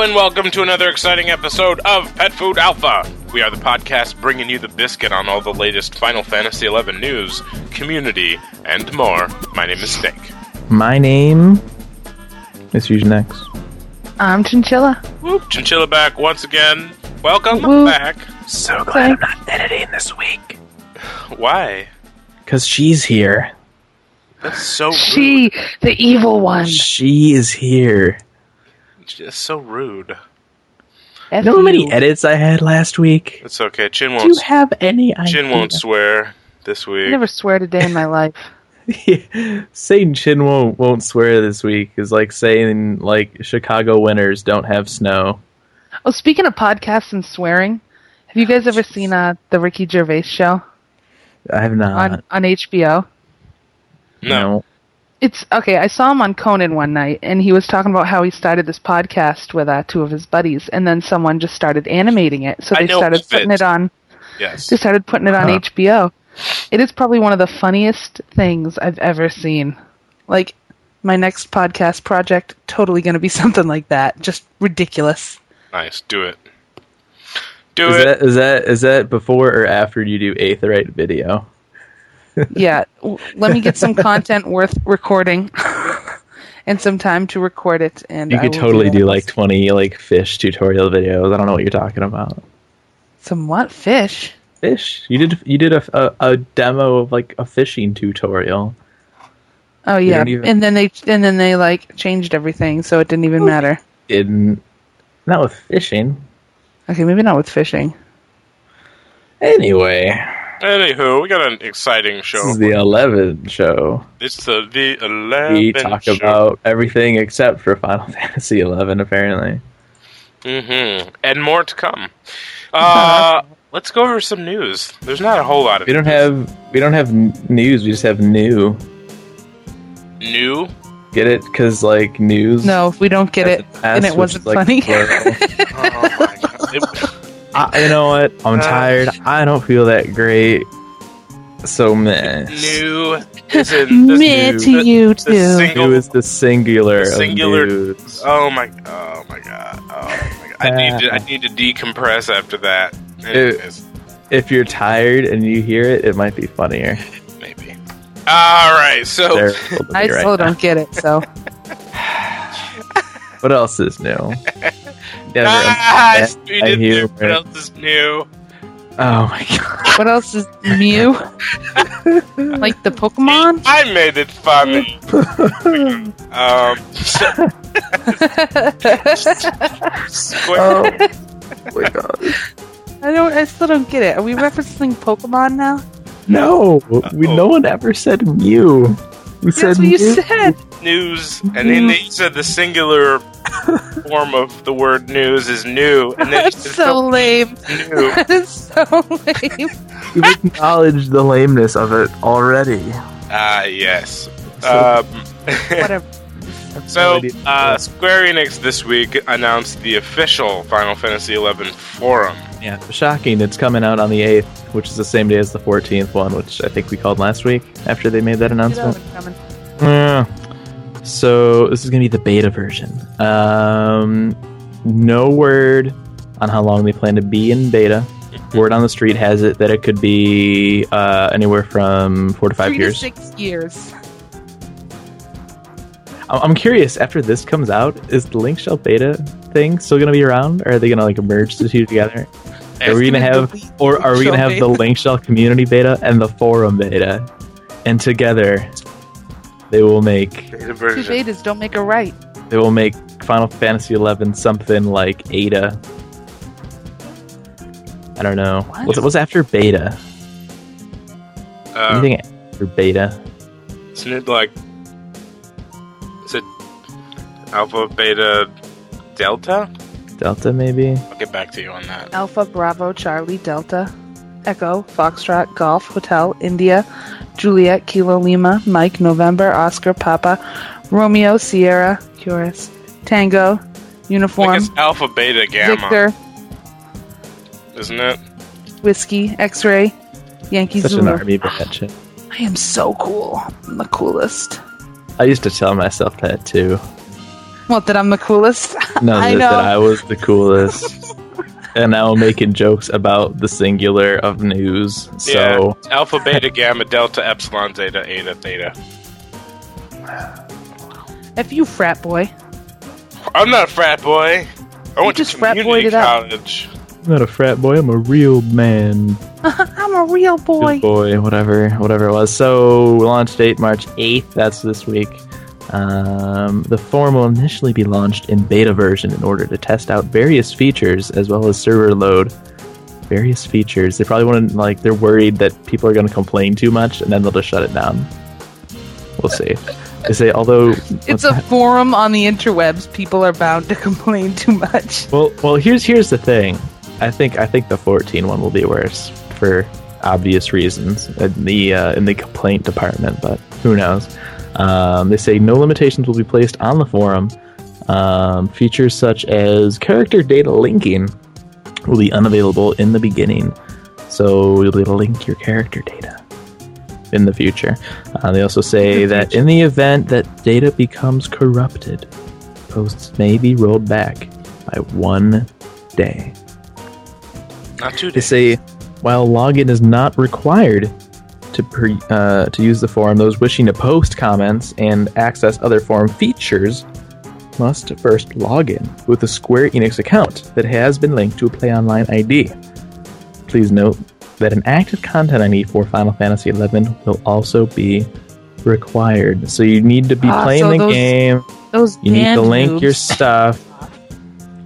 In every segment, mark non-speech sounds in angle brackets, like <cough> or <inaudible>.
Hello and welcome to another exciting episode of Pet Food Alpha. We are the podcast bringing you the biscuit on all the latest Final Fantasy XI news, community, and more. My name is Snake. My name is Fusion X. I'm Chinchilla. Whoop, Chinchilla back once again. Welcome Woo. back. So glad I'm not editing this week. <sighs> Why? Because she's here. That's so rude. She, the evil one. She is here. Just so rude. F You know how many edits I had last week? It's okay. Chin Do you won't. have any idea? Chin won't swear this week. I week. never swear a day in my life. <laughs> <laughs> saying Chin won't won't swear this week is like saying like Chicago winters don't have snow. Oh, speaking of podcasts and swearing, have you guys ever seen uh, the Ricky Gervais show I have not. on, on HBO? No. It's okay. I saw him on Conan one night, and he was talking about how he started this podcast with uh, two of his buddies, and then someone just started animating it. So they started putting it. it on. Yes. They started putting it on Huh. HBO. It is probably one of the funniest things I've ever seen. Like my next podcast project, totally going to be <laughs> something like that. Just ridiculous. Nice. Do it. Do Is it. that is that is that before or after you do eighth Aetherite video? Yeah, let me get some content worth recording, <laughs> and some time to record it. And You could totally that. do like twenty like fish tutorial videos. I don't know what you're talking about. some what fish. Fish? You did you did a, a, a demo of like a fishing tutorial. Oh yeah, even- and then they and then they like changed everything, so it didn't even oh, matter. In not with fishing. Okay, maybe not with fishing. Anyway, Anywho, we got an exciting show. this is the 11 show. It's the the eleven. We talk show. about everything except for Final <laughs> Fantasy 11. Apparently, Mm-hmm. And more to come. Uh, <laughs> let's go over some news. There's not a whole lot of we don't have we don't have news. We just have new. new. Get it? Because like news. No, we don't get it, has and it wasn't which is, like, funny. plural. <laughs> Oh my god. It- I, you know what? I'm Uh. tired. I don't feel that great. So meh. new <laughs> is in the, Meh the- to you the too. single- New is the singular. The of singular- news. Oh my! Oh my god! Oh my god! I need to. I need to decompress after that. Anyways, If you're tired and you hear it, it might be funnier. maybe. All right. So There, will <laughs> be I right still now. don't get it. So <sighs> What else is new? <laughs> Never ah, understand Speed my it there. What else is new? Oh my god. what else is Mew? <laughs> like the Pokemon? I made it funny. um. Square. <laughs> Oh my god. I don't. I still don't get it. Are we referencing Pokemon now? No, we, no one ever said Mew. We said That's what you Mew. said. news, and then they said the singular form of the word news is new, and then That's so lame. new. <laughs> That is so lame. <laughs> We've acknowledged the lameness of it already. Ah, yes. Um, <laughs> Whatever. so, uh, Square Enix this week announced the official Final Fantasy XI forum. Yeah, shocking. It's coming out on the 8th, which is the same day as the 14th one, which I think we called last week after they made that announcement. Yeah. So this is gonna be the beta version. Um, no word on how long they plan to be in beta. Word on the street has it that it could be uh, anywhere from four to five Three years. to six years. I'm curious. After this comes out, is the Link Shell beta thing still gonna be around, or are they gonna like merge the two together? Are we gonna have, or are we gonna have the Linkshell community beta and the forum beta, and together they will make Beta Two version. betas don't make a right. They will make Final Fantasy XI something like Ada. I don't know. What? What's, what's after Beta? Uh, Anything after Beta? isn't it like? Is it Alpha, Beta, Delta? Delta, maybe. I'll get back to you on that. Alpha Bravo Charlie Delta Echo Foxtrot Golf Hotel India Juliet Kilo Lima Mike November Oscar Papa Romeo Sierra Curious Tango I Uniform think it's Alpha, Beta, Gamma, Victor isn't it? Whiskey X-Ray Yankee Such an Zulu. army bitch. I am so cool. I'm the coolest. I used to tell myself that too. What that I'm the coolest? <laughs> No, I that, know. that I was the coolest. <laughs> and now I'm making jokes about the singular of news. So yeah. Alpha, Beta, Gamma, Delta, Epsilon, Zeta, Eta, Theta. If you frat boy, I'm not a frat boy. I went just to frat community boyed it up. college. I'm not a frat boy. I'm a real man. <laughs> I'm a real boy. Good boy, whatever, whatever it was. So launch date March 8th. That's this week. Um, the forum will initially be launched in beta version in order to test out various features as well as server load. Various features. They probably want to like they're worried that people are going to complain too much, and then they'll just shut it down. We'll see. They say although <laughs> It's a <laughs> forum on the interwebs. People are bound to <laughs> complain too much. Well, well, here's here's the thing. I think I think the 14 one will be worse for obvious reasons in the uh, in the complaint department, but who knows? Um, they say no limitations will be placed on the forum. Um, features such as character data linking will be unavailable in the beginning, so you'll be able to link your character data in the future. Uh, they also say that in the event that data becomes corrupted, posts may be rolled back by one day. Not too They say while login is not required to pre, uh, to use the forum, those wishing to post comments and access other forum features must first log in with a Square Enix account that has been linked to a Play Online ID. Please note that an active content ID for Final Fantasy XI will also be required. So you need to be Ah, playing so the those- game. Those You need to link moves. your stuff.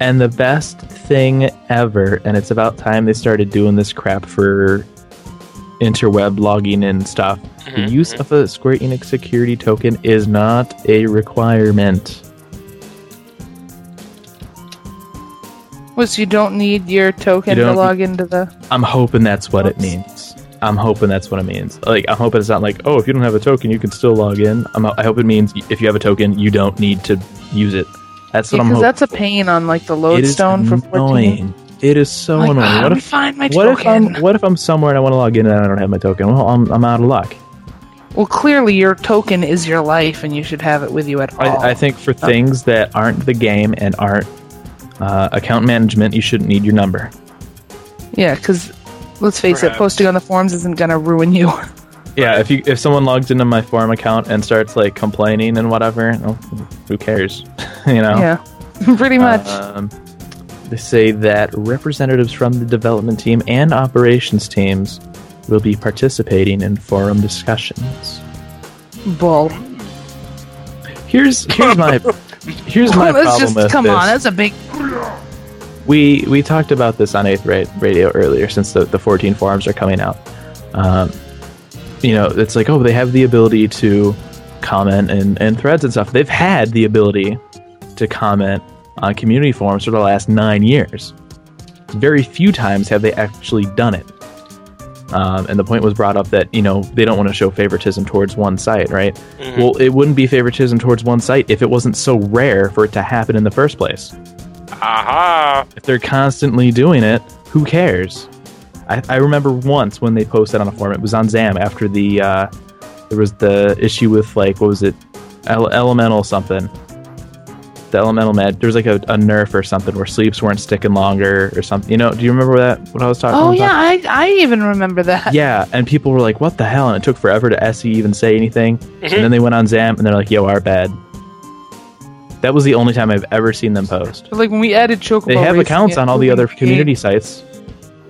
And the best thing ever, and it's about time they started doing this crap for interweb logging and stuff. The Mhm, use of a Square Enix security token is not a requirement. Was you don't need your token You to log into the. I'm hoping that's what it means. I'm hoping that's what it means. Like, I'm hoping it's not like, oh, if you don't have a token, you can still log in. I'm, I hope it means if you have a token, you don't need to use it. That's what I'm Because that's a pain on like the It is lodestone for 14. Annoying. It is so Like, annoying. ah, What if find my What if token? I'm what if I'm somewhere and I want to log in and I don't have my token? Well, I'm, I'm out of luck. Well, clearly your token is your life, and you should have it with you at all. I, I think for things that aren't the game and aren't uh, account management, you shouldn't need your number. yeah, because let's face Perhaps. it, posting on the forums isn't gonna ruin you. <laughs> Yeah, if you if someone logs into my forum account and starts like complaining and whatever, well, who cares? <laughs> you know. yeah, <laughs> pretty much. Um, they say that representatives from the development team and operations teams will be participating in forum discussions. Bull. Here's here's my here's my <laughs> Let's problem just with come this. on. That's a big. we we talked about this on Eighth Ra- Radio earlier, since the the 14 forums are coming out. Um, you know, it's like oh, they have the ability to comment and and threads and stuff. They've had the ability to comment on community forums for the last nine years. Very few times have they actually done it. Um, and the point was brought up that you know they don't want to show favoritism towards one site, right? Mhm. Well, it wouldn't be favoritism towards one site if it wasn't so rare for it to happen in the first place Aha! if they're constantly doing it, who cares? I, I remember once when they posted on a forum, it was on Zam after the uh, there was the issue with like what was it, Ele- elemental something. The elemental med. There was like a, a nerf or something where sleeps weren't sticking longer or something. You know? Do you remember that? What I was talking Oh yeah, I I even remember that. Yeah, and people were like, "What the hell?" And it took forever to SE even say anything. Mhm. And then they went on Zam, and they're like, "Yo, our bad." That was the only time I've ever seen them post. Like when we added Chocobo. They have accounts on all the other game- community sites,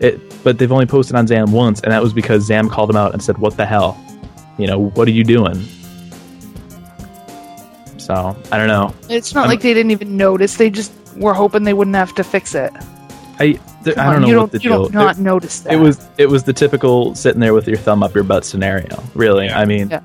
it, but they've only posted on Zam once, and that was because Zam called them out and said, "What the hell? You know, what are you doing?" So I don't know. It's not I'm- like they didn't even notice. They just were hoping they wouldn't have to fix it. I th- I don't know you what don't, the you deal. don't not notice that. it, it was it was the typical sitting there with your thumb up your butt scenario. Really, Yeah. I mean, Yeah.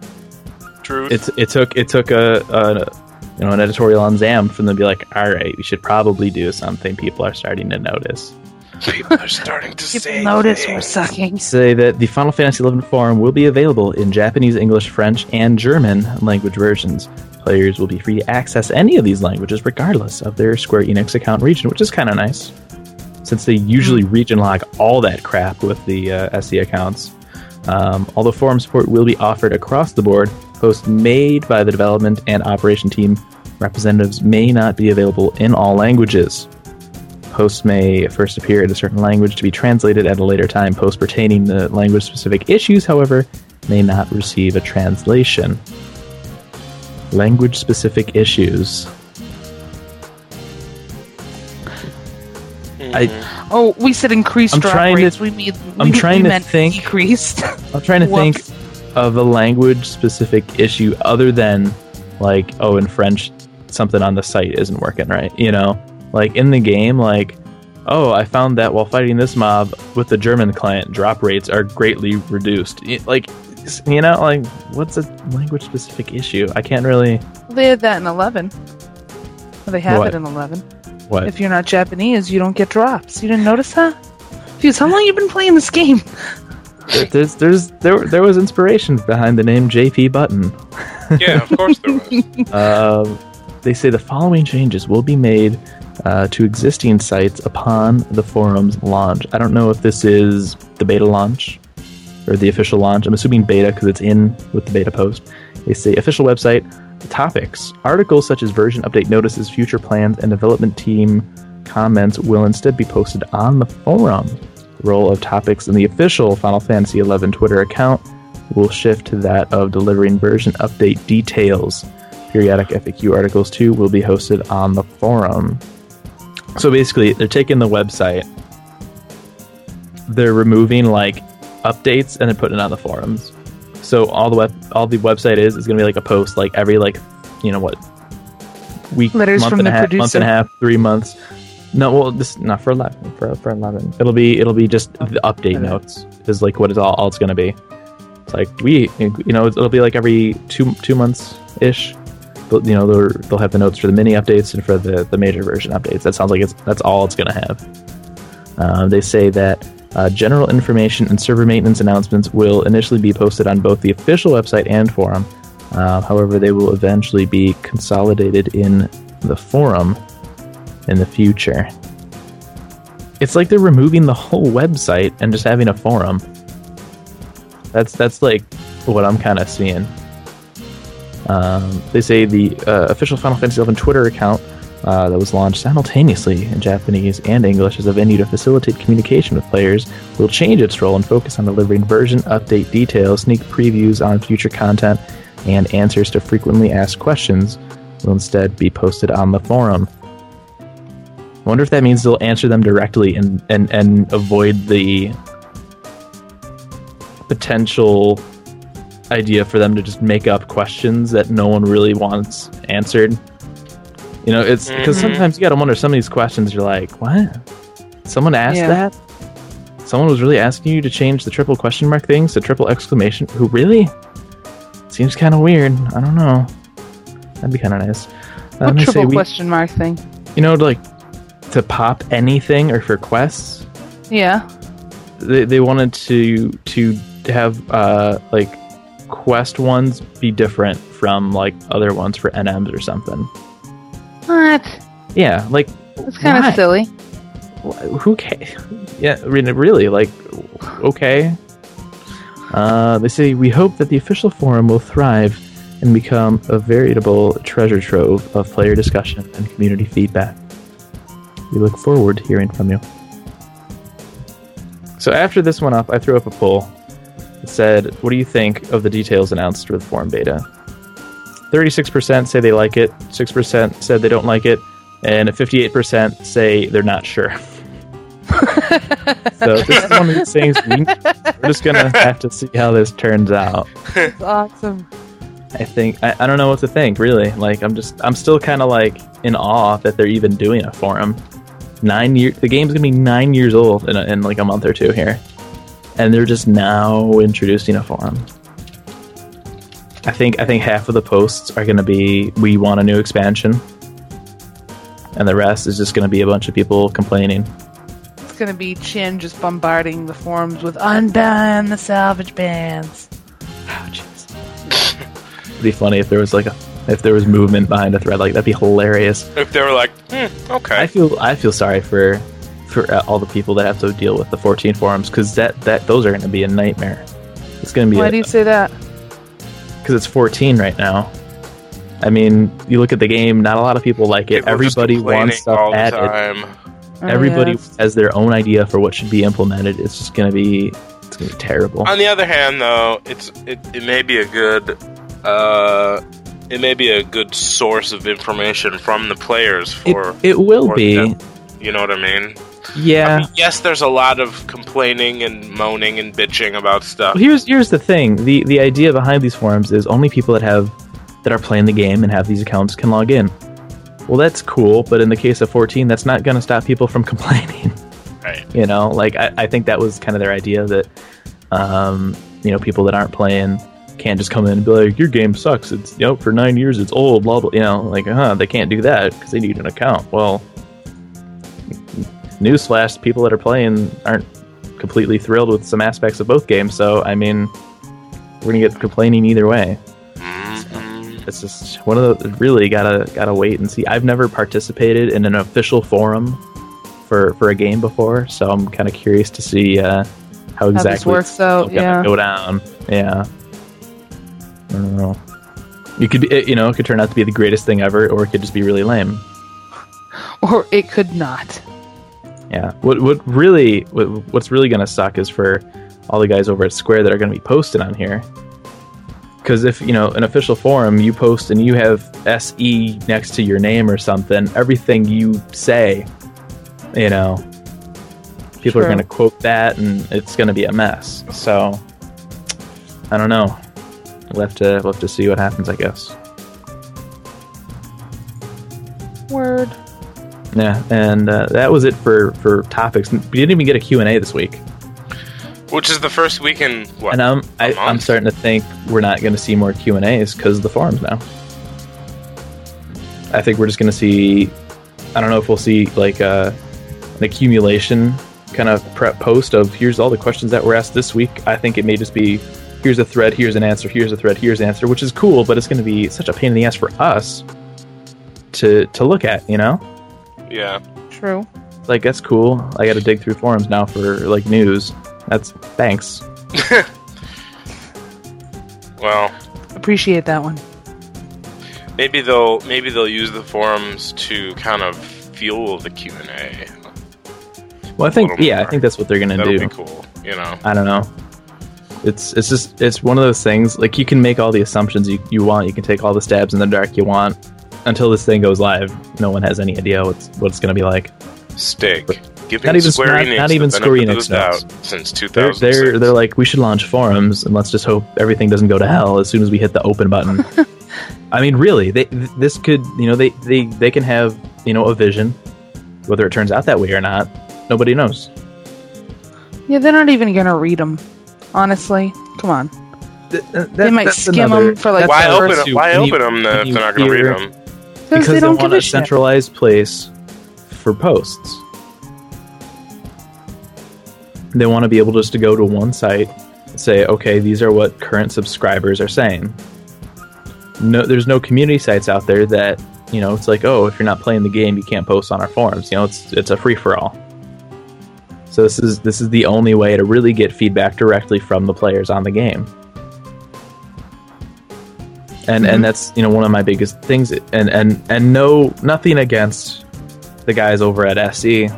Truth. it's it took it took a, a you know, an editorial on Zam from them to be like, all right, we should probably do something. People are starting to notice. People are starting to <laughs> say notice things. we're sucking. Say that the Final Fantasy XI forum will be available in Japanese, English, French, and German language versions. Players will be free to access any of these languages regardless of their Square Enix account region, which is kind of nice. Since they usually region log all that crap with the uh, SE accounts. Um, although forum support will be offered across the board, posts made by the development and operation team representatives may not be available in all languages. Posts may first appear in a certain language to be translated at a later time. Posts pertaining to language specific issues, however, may not receive a translation. Language specific issues. Hmm. I, Oh, we said increased I'm drop trying to- rates. we mean I'm trying we to meant think- decreased. <laughs> I'm trying to think of a language specific issue other than like oh in French something on the site isn't working right you know like in the game like oh I found that while fighting this mob with the German client drop rates are greatly reduced Y- like s- you know like what's a language specific issue I can't really They had that in eleven. Well, they have What? it in eleven. what If you're not Japanese, you don't get drops. You didn't notice that? Fuse, how long you been playing this game? There- there's there's there there was inspiration behind the name JP Button <laughs> Yeah, of course there was. <laughs> Um, they say the following changes will be made uh, to existing sites upon the forum's launch. I don't know if this is the beta launch or the official launch. I'm assuming beta because it's in with the beta post. They say official website topics. Articles such as version update notices, future plans, and development team comments will instead be posted on the forum. The role of topics in the official Final Fantasy XI Twitter account will shift to that of delivering version update details. Periodic FAQ articles too will be hosted on the forum. So basically, they're taking the website, they're removing like updates and then putting it on the forums. So all the web, all the website is is going to be like a post like every like, you know what, week, Letters month from and the a half, month and a half, three months. No, well, this not for eleven. For for eleven, it'll be it'll be just the update Okay. notes is like what is all, all it's going to be. It's like we, you know, it'll be like every two two months ish. But you know, they'll, they'll have the notes for the mini updates and for the the major version updates. That sounds like it's that's all it's going to have. Uh, they say that uh, general information and server maintenance announcements will initially be posted on both the official website and forum. Uh, however, they will eventually be consolidated in the forum in the future. It's like they're removing the whole website and just having a forum. That's that's like what I'm kind of seeing. Um, they say the uh, official Final Fantasy XI Twitter account uh, that was launched simultaneously in Japanese and English as a venue to facilitate communication with players will change its role and focus on delivering version update details, sneak previews on future content, and answers to frequently asked questions will instead be posted on the forum. I wonder if that means they'll answer them directly and, and, and avoid the potential idea for them to just make up questions that no one really wants answered. You know, it's because Mhm. sometimes you gotta wonder some of these questions you're like, what? Someone asked Yeah. that? Someone was really asking you to change the triple question mark things to triple exclamation. Who really? Seems kind of weird. I don't know. That'd be kind of nice. Uh, What they say triple we- question mark thing? you know, like to pop anything or for quests, Yeah. they, they wanted to to have uh like quest ones be different from like other ones for NMs or something. What? Yeah, like it's kind of silly. who cares? Yeah, I mean, really, like okay. Uh, they say we hope that the official forum will thrive and become a veritable treasure trove of player discussion and community feedback. We look forward to hearing from you. So after this went up, I threw up a poll. It said, "What do you think of the details announced for the forum beta?" Thirty-six percent say they like it. Six percent said they don't like it, and fifty-eight percent say they're not sure. so this is one of these things we, we're just gonna have to see how this turns out. That's awesome. I think I, I don't know what to think really. Like I'm just I'm still kind of like in awe that they're even doing a forum. Nine year the game's gonna be nine years old in, a, in like a month or two here, and they're just now introducing a forum. I think I think half of the posts are going to be we want a new expansion, and the rest is just going to be a bunch of people complaining. It's gonna be Chin just bombarding the forums with unban the salvage bans. Ouchies. It'd be funny if there was like a if there was movement behind a thread like that'd be hilarious. If they were like, hmm, okay. I feel I feel sorry for for uh, all the people that have to deal with the 14 forums because that that those are going to be a nightmare. It's going to be Why a- do you say that? Because it's 14 right now. I mean, you look at the game. Not a lot of people like it. People Everybody wants stuff all the added. time. Oh, Everybody yes. has their own idea for what should be implemented. It's just going to be it's going to be terrible. On the other hand, though, it's it, it may be a good uh, it may be a good source of information from the players It, for it will for be. them. you know what I mean. Yeah. I mean, yes, there's a lot of complaining and moaning and bitching about stuff. Well, here's here's the thing. the The idea behind these forums is only people that have that are playing the game and have these accounts can log in. Well, that's cool, but in the case of 14, that's not going to stop people from <laughs> complaining. Right. You know, like I, I think that was kind of their idea that, um, you know, people that aren't playing can't just come in and be like, "Your game sucks. It's you know for nine years. It's old." Blah blah. You know, like, huh? They can't do that because they need an account. Well, newsflash: people that are playing aren't completely thrilled with some aspects of both games. So, I mean, we're gonna get complaining either way. Mhm. It's just one of the really gotta gotta wait and see. I've never participated in an official forum for for a game before, so I'm kind of curious to see uh, how How exactly this works it's out, gonna yeah. go down. Yeah, I don't know. You could be, it- you know, it could turn out to be the greatest thing ever, or it could just be really lame. Or it could not. Yeah. What what really what, what's really gonna suck is for all the guys over at Square that are gonna be posted on here. Because if you know an official forum, you post and you have SE next to your name or something, everything you say, you know, people are gonna quote that, and it's gonna be a mess. So I don't know. We'll have to we'll have to see what happens, I guess. Word. Yeah, and uh, that was it for for topics. We didn't even get a Q and A this week. Which is the first week in what? And I'm I, I'm starting to think we're not going to see more Q and A's because of the forums now. I think we're just going to see. I don't know if we'll see like uh, an accumulation kind of prep post of here's all the questions that were asked this week. I think it may just be here's a thread, here's an answer, here's a thread, here's an answer, which is cool, but it's going to be such a pain in the ass for us to to look at. You know, yeah. True. like that's cool. I got to dig through forums now for like news. That's thanks. <laughs> Well, Appreciate that one. maybe they'll maybe they'll use the forums to kind of fuel the Q and A. Well, I think little yeah, I think that's what they're gonna That'll do. be cool. You know. I don't know. It's it's just it's one of those things. Like you can make all the assumptions you, you want. You can take all the stabs in the dark you want. Until this thing goes live, no one has any idea what's what it's gonna be like. Steak. Giving Not even- Square not- Enix not the even Square Enix knows. since They're they're they're like we should launch forums and let's just hope everything doesn't go to hell as soon as we hit the open button. <laughs> I mean, really, they th- this could you know they they they can have you know a vision, whether it turns out that way or not, nobody knows. Yeah, they're not even gonna read them. Honestly, come on. Th- th- They might that's skim 'em another- for, like, why the open first- them? Why when open them uh, if they're not going to read them? Because they they don't want a a centralized place for posts. They want to be able just to go to one site, say, okay, these are what current subscribers are saying. No, there's no community sites out there that you know. It's like, oh, if you're not playing the game, you can't post on our forums. You know, it's it's a free for all. So this is this is the only way to really get feedback directly from the players on the game. And Mhm. and that's you know one of my biggest things. And and and no nothing against the guys over at SE.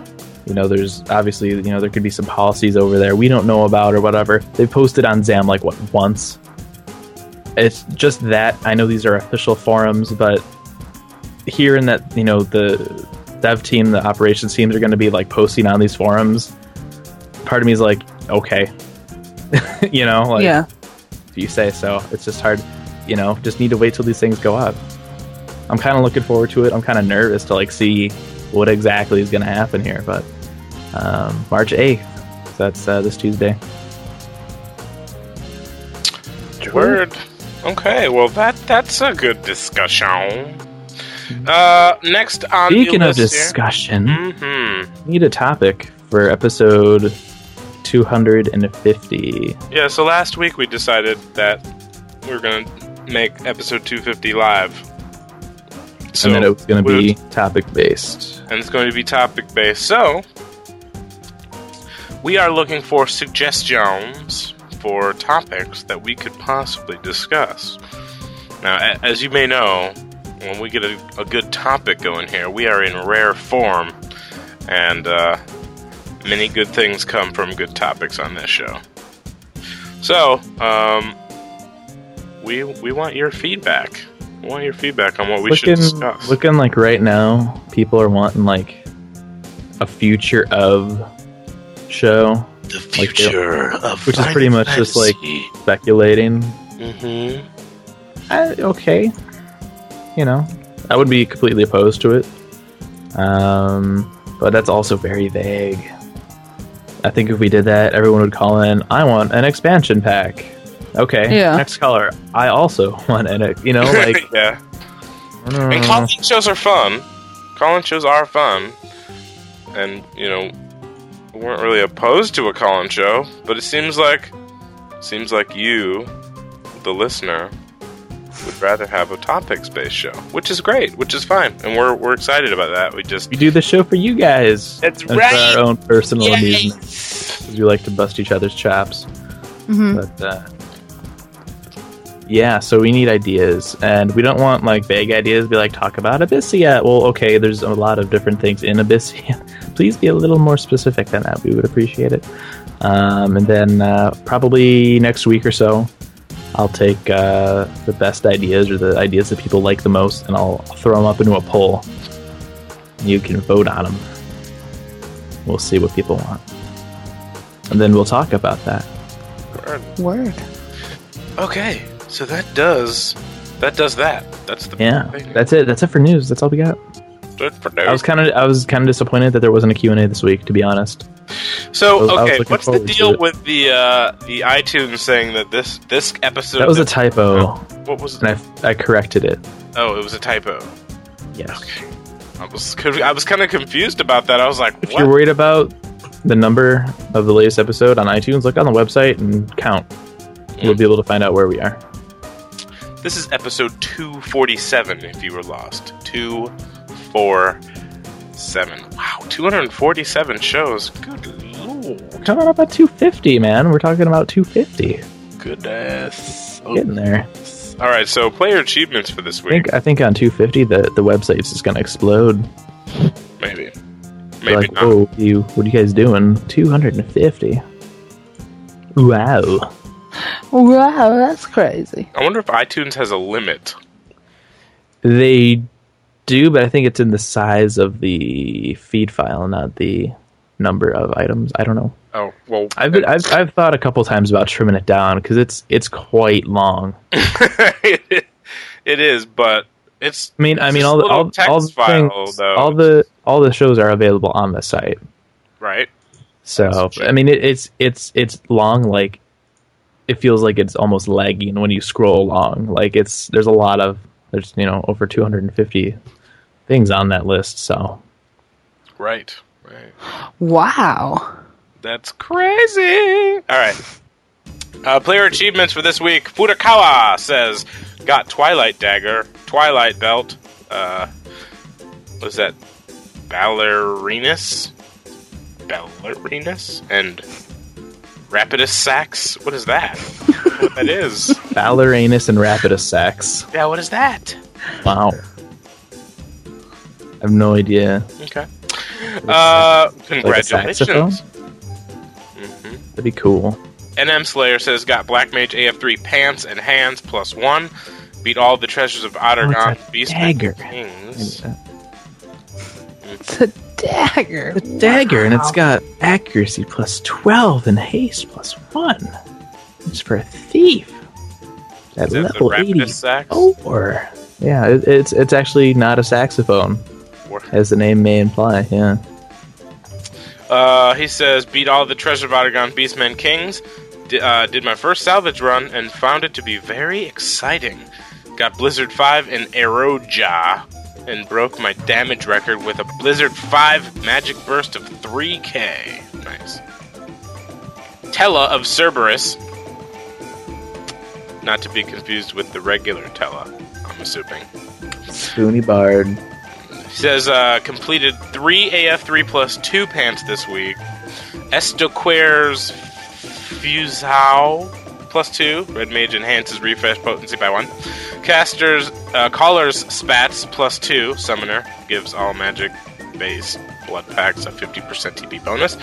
You know, there's obviously you know there could be some policies over there we don't know about or whatever. They posted on Zam like what once. It's just that I know these are official forums, but hearing that you know the dev team, the operations teams are going to be like posting on these forums, part of me is like, okay, <laughs> you know, like yeah. if you say so. It's just hard, you know. Just need to wait till these things go up. I'm kind of looking forward to it. I'm kind of nervous to like see what exactly is going to happen here, but um, March 8th. That's uh, this Tuesday. Word. Okay, well that that's a good discussion. Uh, next on Speaking the of list here- discussion, Mhm. need a topic for episode 250. Yeah, so last week we decided that we're going to make episode 250 live. So and then it was going to be topic based. and it's going to be topic based. So we are looking for suggestions for topics that we could possibly discuss. Now, as you may know, when we get a, a good topic going here, we are in rare form, and uh, many good things come from good topics on this show. So, um, we we want your feedback. We want your feedback on what we should discuss. looking like right now, people are wanting like a future of show, the Like future of which is pretty much just like speculating. hmm I, okay, you know, I would be completely opposed to it. Um, but that's also very vague. I think if we did that, everyone would call in. I want an expansion pack. Okay. Yeah. Next caller. I also <laughs> want an. You know, like. <laughs> yeah. mm, And call-in shows are fun. Call-in shows are fun, and you know, we weren't really opposed to a call-in show, but it seems like seems like you, the listener, would rather have a topics-based show, which is great, which is fine, and we're we're excited about that. We just we do the show for you guys. That's and right. For our own personal Yay. amusement. 'Cause we like to bust each other's chops. hmm But uh, yeah, so we need ideas, and we don't want like vague ideas. Be like talk about Abyssea. Well, okay, there's a lot of different things in Abyssea. <laughs> Please be a little more specific than that. We would appreciate it. Um, and then uh, probably next week or so, I'll take uh, the best ideas or the ideas that people like the most, and I'll throw them up into a poll. You can vote on them. We'll see what people want, and then we'll talk about that. Word. okay. So that does that does that. That's the Yeah, thing. that's it. That's it for news. That's all we got. For I was kind of I was kind of disappointed that there wasn't a Q and A this week. To be honest, So was- okay, what's the deal with the uh, the iTunes saying that this this episode that was a typo, what was and I, I corrected it. oh it was a typo. Yes. Okay, I was I was kind of confused about that. I was like, If what? you're worried about the number of the latest episode on iTunes, look on the website and count. You'll be able to find out where we are. This is episode two forty seven. If you were lost, two four seven. Wow, two hundred and forty seven shows. Good lord, We're talking about 250, man. We're talking about 250. goodness. Oh, Getting there. All right, so player achievements for this I week. think I think on 250 the the website's just gonna explode. Maybe, maybe like, oh, not. whoa, you what are you guys doing? 250. Wow. <laughs> Wow, that's crazy. I wonder if iTunes has a limit. They do, but I think it's in the size of the feed file, not the number of items. I don't know. Oh well, I've been, I've, I've thought a couple times about trimming it down because it's it's quite long. <laughs> it is, but it's. I mean, I mean, all the all, text all the file, things, though. all the all the shows are available on the site. right. So I mean, it, it's it's it's long. Like it feels like it's almost lagging when you scroll along. Like it's there's a lot of there's you know over 250 things on that list. So Right. Right. Wow. That's crazy. All right. Uh, player achievements for this week. Furakawa says, "Got Twilight Dagger, Twilight Belt. Uh, was that Ballerinus, Ballerinus, and Rapidus Sax? What is that? what that is? Ballerinus and Rapidus Sax. Yeah, what is that? Wow. I have no idea. Okay. Uh, Like a saxophone? congratulations. Mhm. That'd be cool. NM Slayer says got Black Mage AF3 pants and hands plus one. Beat all the treasures of Aht Urhgan Oh, Beast dagger. Kings. It's a dagger. The dagger, and it's got accuracy plus 12 and haste plus 1. It's for a thief. At Is it the level Rapidus 84. Yeah, it, it's it's actually not a saxophone, Or- as the name may imply. Yeah. Uh, he says beat all the treasure of Aht Urhgan Beastmen Kings. D- uh, did my first salvage run and found it to be very exciting. Got Blizzard 5 and Eroja and broke my damage record with a Blizzard 5 magic burst of 3k. Nice. Tella of Cerberus. Not to be confused with the regular Tella, I'm assuming. Spoony Bard. Says, uh, completed three AF3 plus two pants this week. Estoqueur's Fuseau plus two. Red Mage enhances refresh potency by one. Caster's uh, Caller's Spats plus two. Summoner gives all magic based blood packs a 50% TP bonus.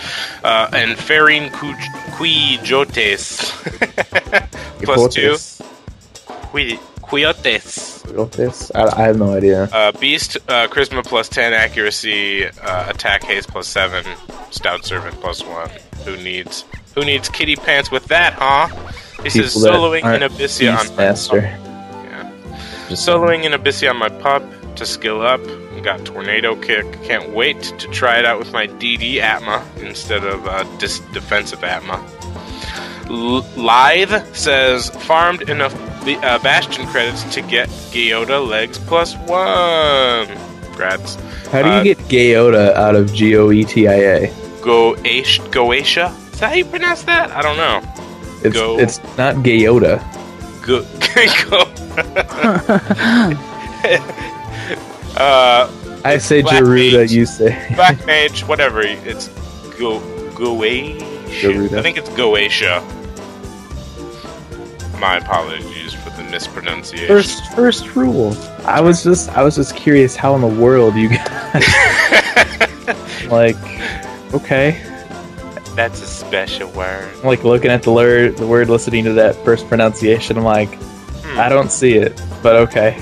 Uh, and Ferine Quijotes <laughs> plus two. Qui- Quiotes. Quiotes? I, I have no idea. Uh, Beast, uh, Charisma plus 10, Accuracy, uh, Attack Haste plus 7, Stout Servant plus 1. Who needs who needs kitty pants with that, huh? He says soloing in Abyssea on. Yeah. Just soloing in Abyssea on my pup to skill up. Got Tornado Kick. Can't wait to try it out with my DD Atma instead of uh, dis- defensive Atma. L- Lithe says farmed enough uh, Bastion credits to get Gyota legs plus one. Grats. How do you uh, get Gyota out of G O E T I A? Goatia? Is that how you pronounce that? I don't know. It's Go. it's not Gayota. Go. <laughs> Go. <laughs> uh, I say Garuda. You say <laughs> Black Mage. Whatever. It's Go Goatia. I think it's Goatia. My apologies for the mispronunciation. First, first rule. I was just, I was just curious how in the world you guys, like, okay. That's a special word. I'm like looking at the word, the word, listening to that first pronunciation. I'm like, hmm. I don't see it, but okay.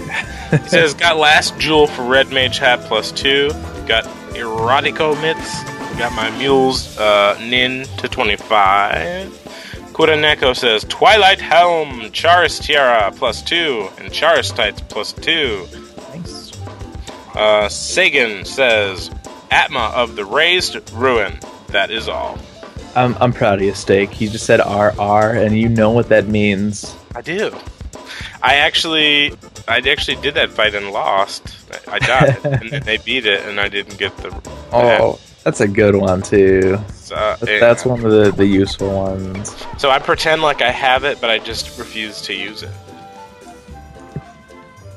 he says, <laughs> got last jewel for red mage hat plus two. Got erotico mitts. Got my mules uh, nin to 25. Kuraneko says Twilight Helm, Charis Tiara plus two, and Charis Tights plus two. Thanks. Uh, Sagan says Atma of the Razed Ruin. That is all. I'm, I'm proud of you, Steak. You just said RR, and you know what that means. I do. I actually, I actually did that fight and lost. I died, <laughs> and then they beat it, and I didn't get the. Oh, that's a good one too. Uh. That's one of the, the useful ones. So I pretend like I have it, but I just refuse to use it,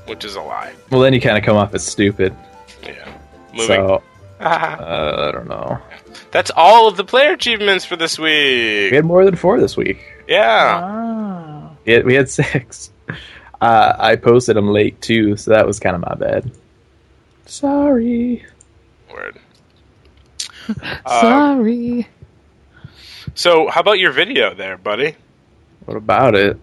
which is a lie. Well, then you kind of come off as stupid. Yeah. Moving. So, <laughs> uh, I don't know. That's all of the player achievements for this week. We had more than four this week. Yeah. Wow. We had, we had six. <laughs> Uh, I posted them late too, so that was kind of my bad. Sorry. Word. <laughs> Sorry. Um, so, how about your video there, buddy? What about it?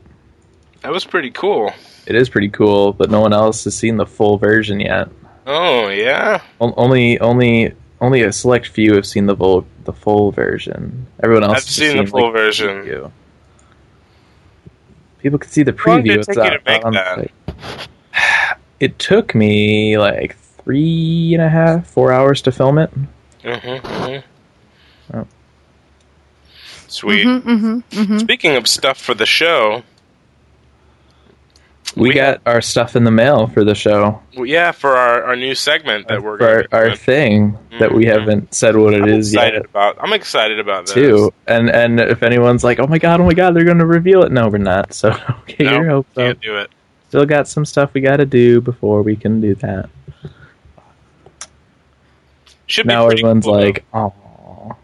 That was pretty cool. It is pretty cool, but no one else has seen the full version yet. Oh yeah. O- only, only, only a select few have seen the full, the full version. Everyone else. I've seen, seen, the full like, version. The People can see the preview. How long did it take you to make that? It took me like three and a half, four hours to film it. Mm-hmm, mm-hmm. Oh. Sweet. Mm-hmm, mm-hmm, mm-hmm, Speaking of stuff for the show, we, we got our stuff in the mail for the show. Well, yeah, for our, our new segment that we're for our, our thing that we mm-hmm. haven't said what it I'm is yet. About. I'm excited about this. too. And and if anyone's like, "Oh my god, oh my god," they're going to reveal it. No, we're not. <laughs> So get nope, your hopes can't up. do it. Still got some stuff we got to do before we can do that. Should be now everyone's cool, like, "Oh."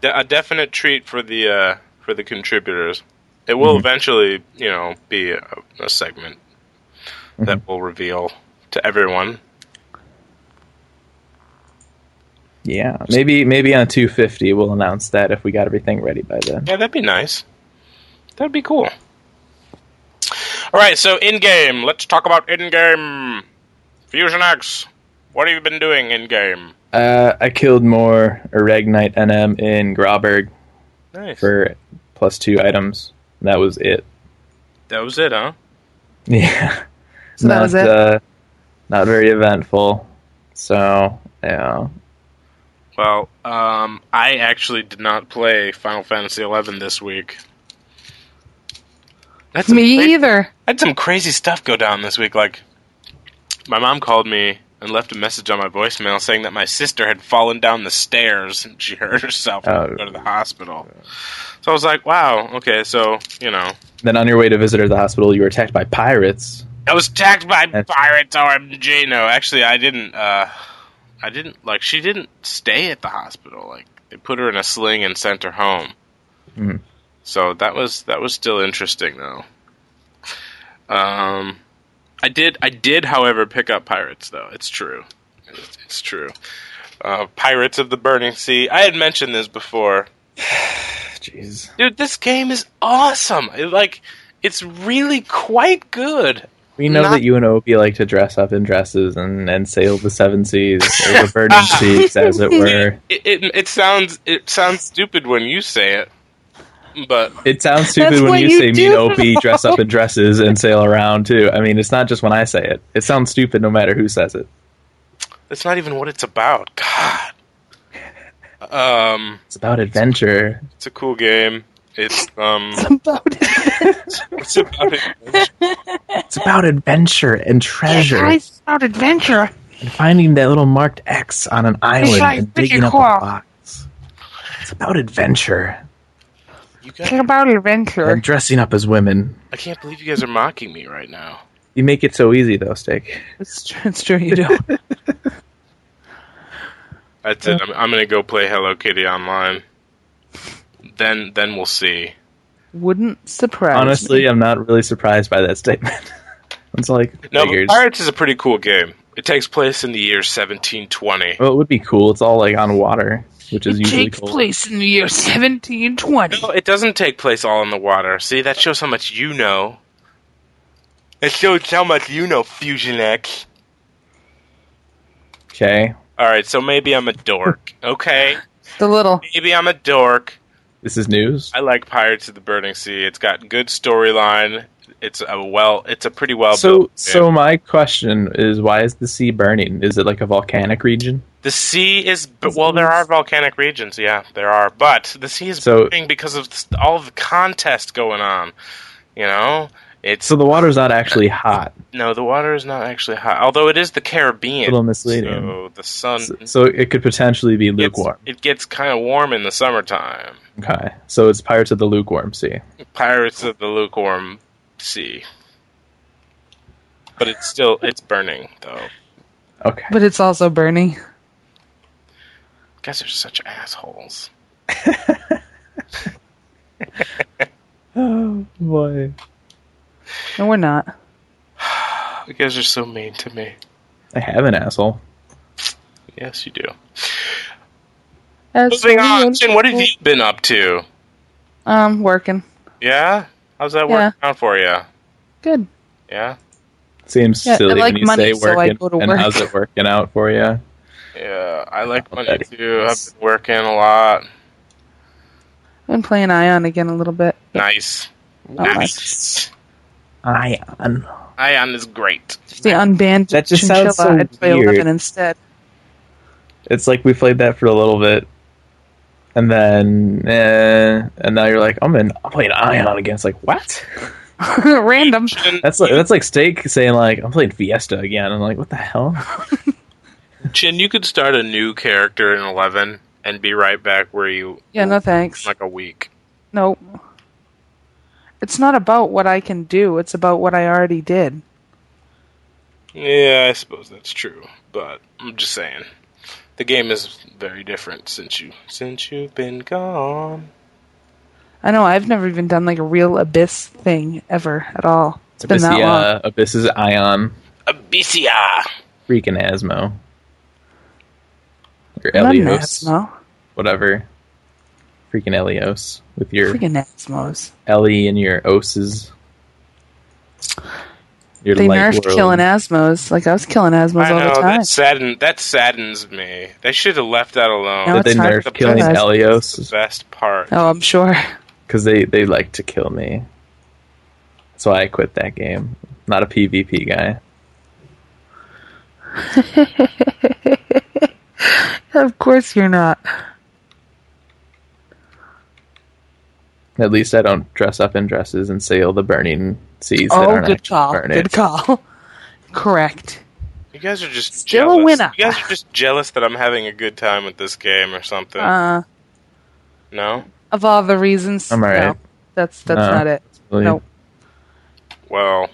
A definite treat for the uh, for the contributors. It will mm-hmm. eventually, you know, be a, a segment mm-hmm. that will reveal to everyone. Yeah, maybe maybe on 250 we'll announce that if we got everything ready by then. Yeah, that'd be nice. That'd be cool. All right, so in game, let's talk about in game. Fusion X, what have you been doing in game? Uh, I killed more Aragnite NM in Grauberg nice. for plus two items. That was it. That was it, huh? <laughs> Yeah. So not, that was it. Uh, not very eventful. So yeah. Well, um, I actually did not play Final Fantasy XI this week. That's Me cra- either. I had some crazy stuff go down this week. Like, my mom called me and left a message on my voicemail saying that my sister had fallen down the stairs and she hurt herself and had to Oh. go to the hospital. So I was like, wow, okay, so, you know. Then on your way to visit her at the hospital, you were attacked by pirates. I was attacked by That's- pirates, OMG. No, actually, I didn't, uh, I didn't, like, she didn't stay at the hospital. Like, they put her in a sling and sent her home. Mhm. So that was, that was still interesting, though. Um, I did, I did, however, pick up Pirates, though. It's true. It's, it's true. Uh, Pirates of the Burning Sea. I had mentioned this before. <sighs> Jeez. Dude, this game is awesome. It, like, it's really quite good. We know Not- that you and Opie like to dress up in dresses and, and sail the seven seas or the <laughs> burning seas, as it were. It, it it sounds it sounds stupid when you say it, but It sounds stupid That's when what you, you say me do, and Opie dress up in dresses and sail around too. I mean, it's not just when I say it. It sounds stupid no matter who says it. that's not even what it's about. God. Um, It's about adventure. it's a cool game. It's um, <laughs> About it. It's about it. It's about adventure and treasure Guys, it's about adventure. and finding that little marked X on an island like and digging up cool. a box. It's about adventure You It's guys, about adventure. and dressing up as women. I can't believe you guys are mocking me right now. You make it so easy though, Steak. It's true, it's true you do. <laughs> That's it. I'm, I'm gonna go play Hello Kitty online. Then then we'll see. Wouldn't surprise Honestly, me. I'm not really surprised by that statement. <laughs> It's like No, but. Pirates is a pretty cool game. It takes place in the year 1720. Well, it would be cool. It's all like on water, which is It usually takes cool. place in the year 1720. No, it doesn't take place all in the water. See, that shows how much you know. It shows how much you know, Fusion X. Okay, Alright, so maybe I'm a dork. <laughs> Okay, The little. maybe I'm a dork. This is news. I like Pirates of the Burning Sea. It's got good storyline. It's a well. It's a pretty well So, so my question is, why is the sea burning? Is it like a volcanic region? the sea is well. There are volcanic regions. Yeah, there are. But the sea is So- burning because of all of the contest going on. You know, it's So the water's not actually hot. no. The water is not actually hot, although it is the Caribbean. Little misleading. So the sun. So, so it could potentially be gets- lukewarm. It gets kind of warm in the summertime. Okay, so it's Pirates of the Lukewarm Sea. Pirates of the lukewarm sea. But it's still it's burning though. Okay, But it's also burning. guys are such assholes. <laughs> oh boy. No, we're not. <sighs> You guys are so mean to me. I have an asshole. Yes, you do. As Moving on, me, Jen, what have you been up to? Um, working. Yeah, how's that Yeah. working out for you? Good. Yeah, Seems Yeah, silly like when you money, say so I working. go to and work. how's it <laughs> working out for you? yeah. I like money too. I've been working a lot. Been playing Aion again a little bit. Nice, Not nice. Aion. Aion is great. Just the unbanned That just chinchilla. sounds so I'd play weird. 11 instead. It's like we played that for a little bit, and then eh, and now you're like, I'm in. I'm playing Aion again. It's like what? <laughs> Random. That's like that's like Steak saying like I'm playing Fiesta again. I'm like, what the hell? <laughs> Chin, you could start a new character in Eleven and be right back where you Yeah, no thanks. like a week. Nope. It's not about what I can do. It's about what I already did. Yeah, I suppose that's true, but I'm just saying, the game is very different since you since you've been gone. I know I've never even done like a real abyss thing ever at all. It's been that long. Abyssea, Abyss is Aion, Abyssea. freaking Asmo, or Elyos, Asmo. whatever. Freaking Elyos with your Freaking Asmos. Ellie and your Oses. Your They light nerfed world. killing Asmos. Like I was killing Asmos I all the know time. that sadden that saddens me. They should have left that alone. No, Did they it's hard nerf to killing realize. the best part. Oh, I'm sure. Because they, they like to kill me. That's why I quit that game. Not a PvP guy. <laughs> of course you're not. At least I don't dress up in dresses and sail the burning seas. that Oh, aren't good call. burning. Good call. <laughs> Correct. You guys are just Still a jealous. winner. You guys are just jealous that I'm having a good time with this game or something. Uh, no? of all the reasons, I'm alright. no, that's that's No. not it. Really? Nope. Well,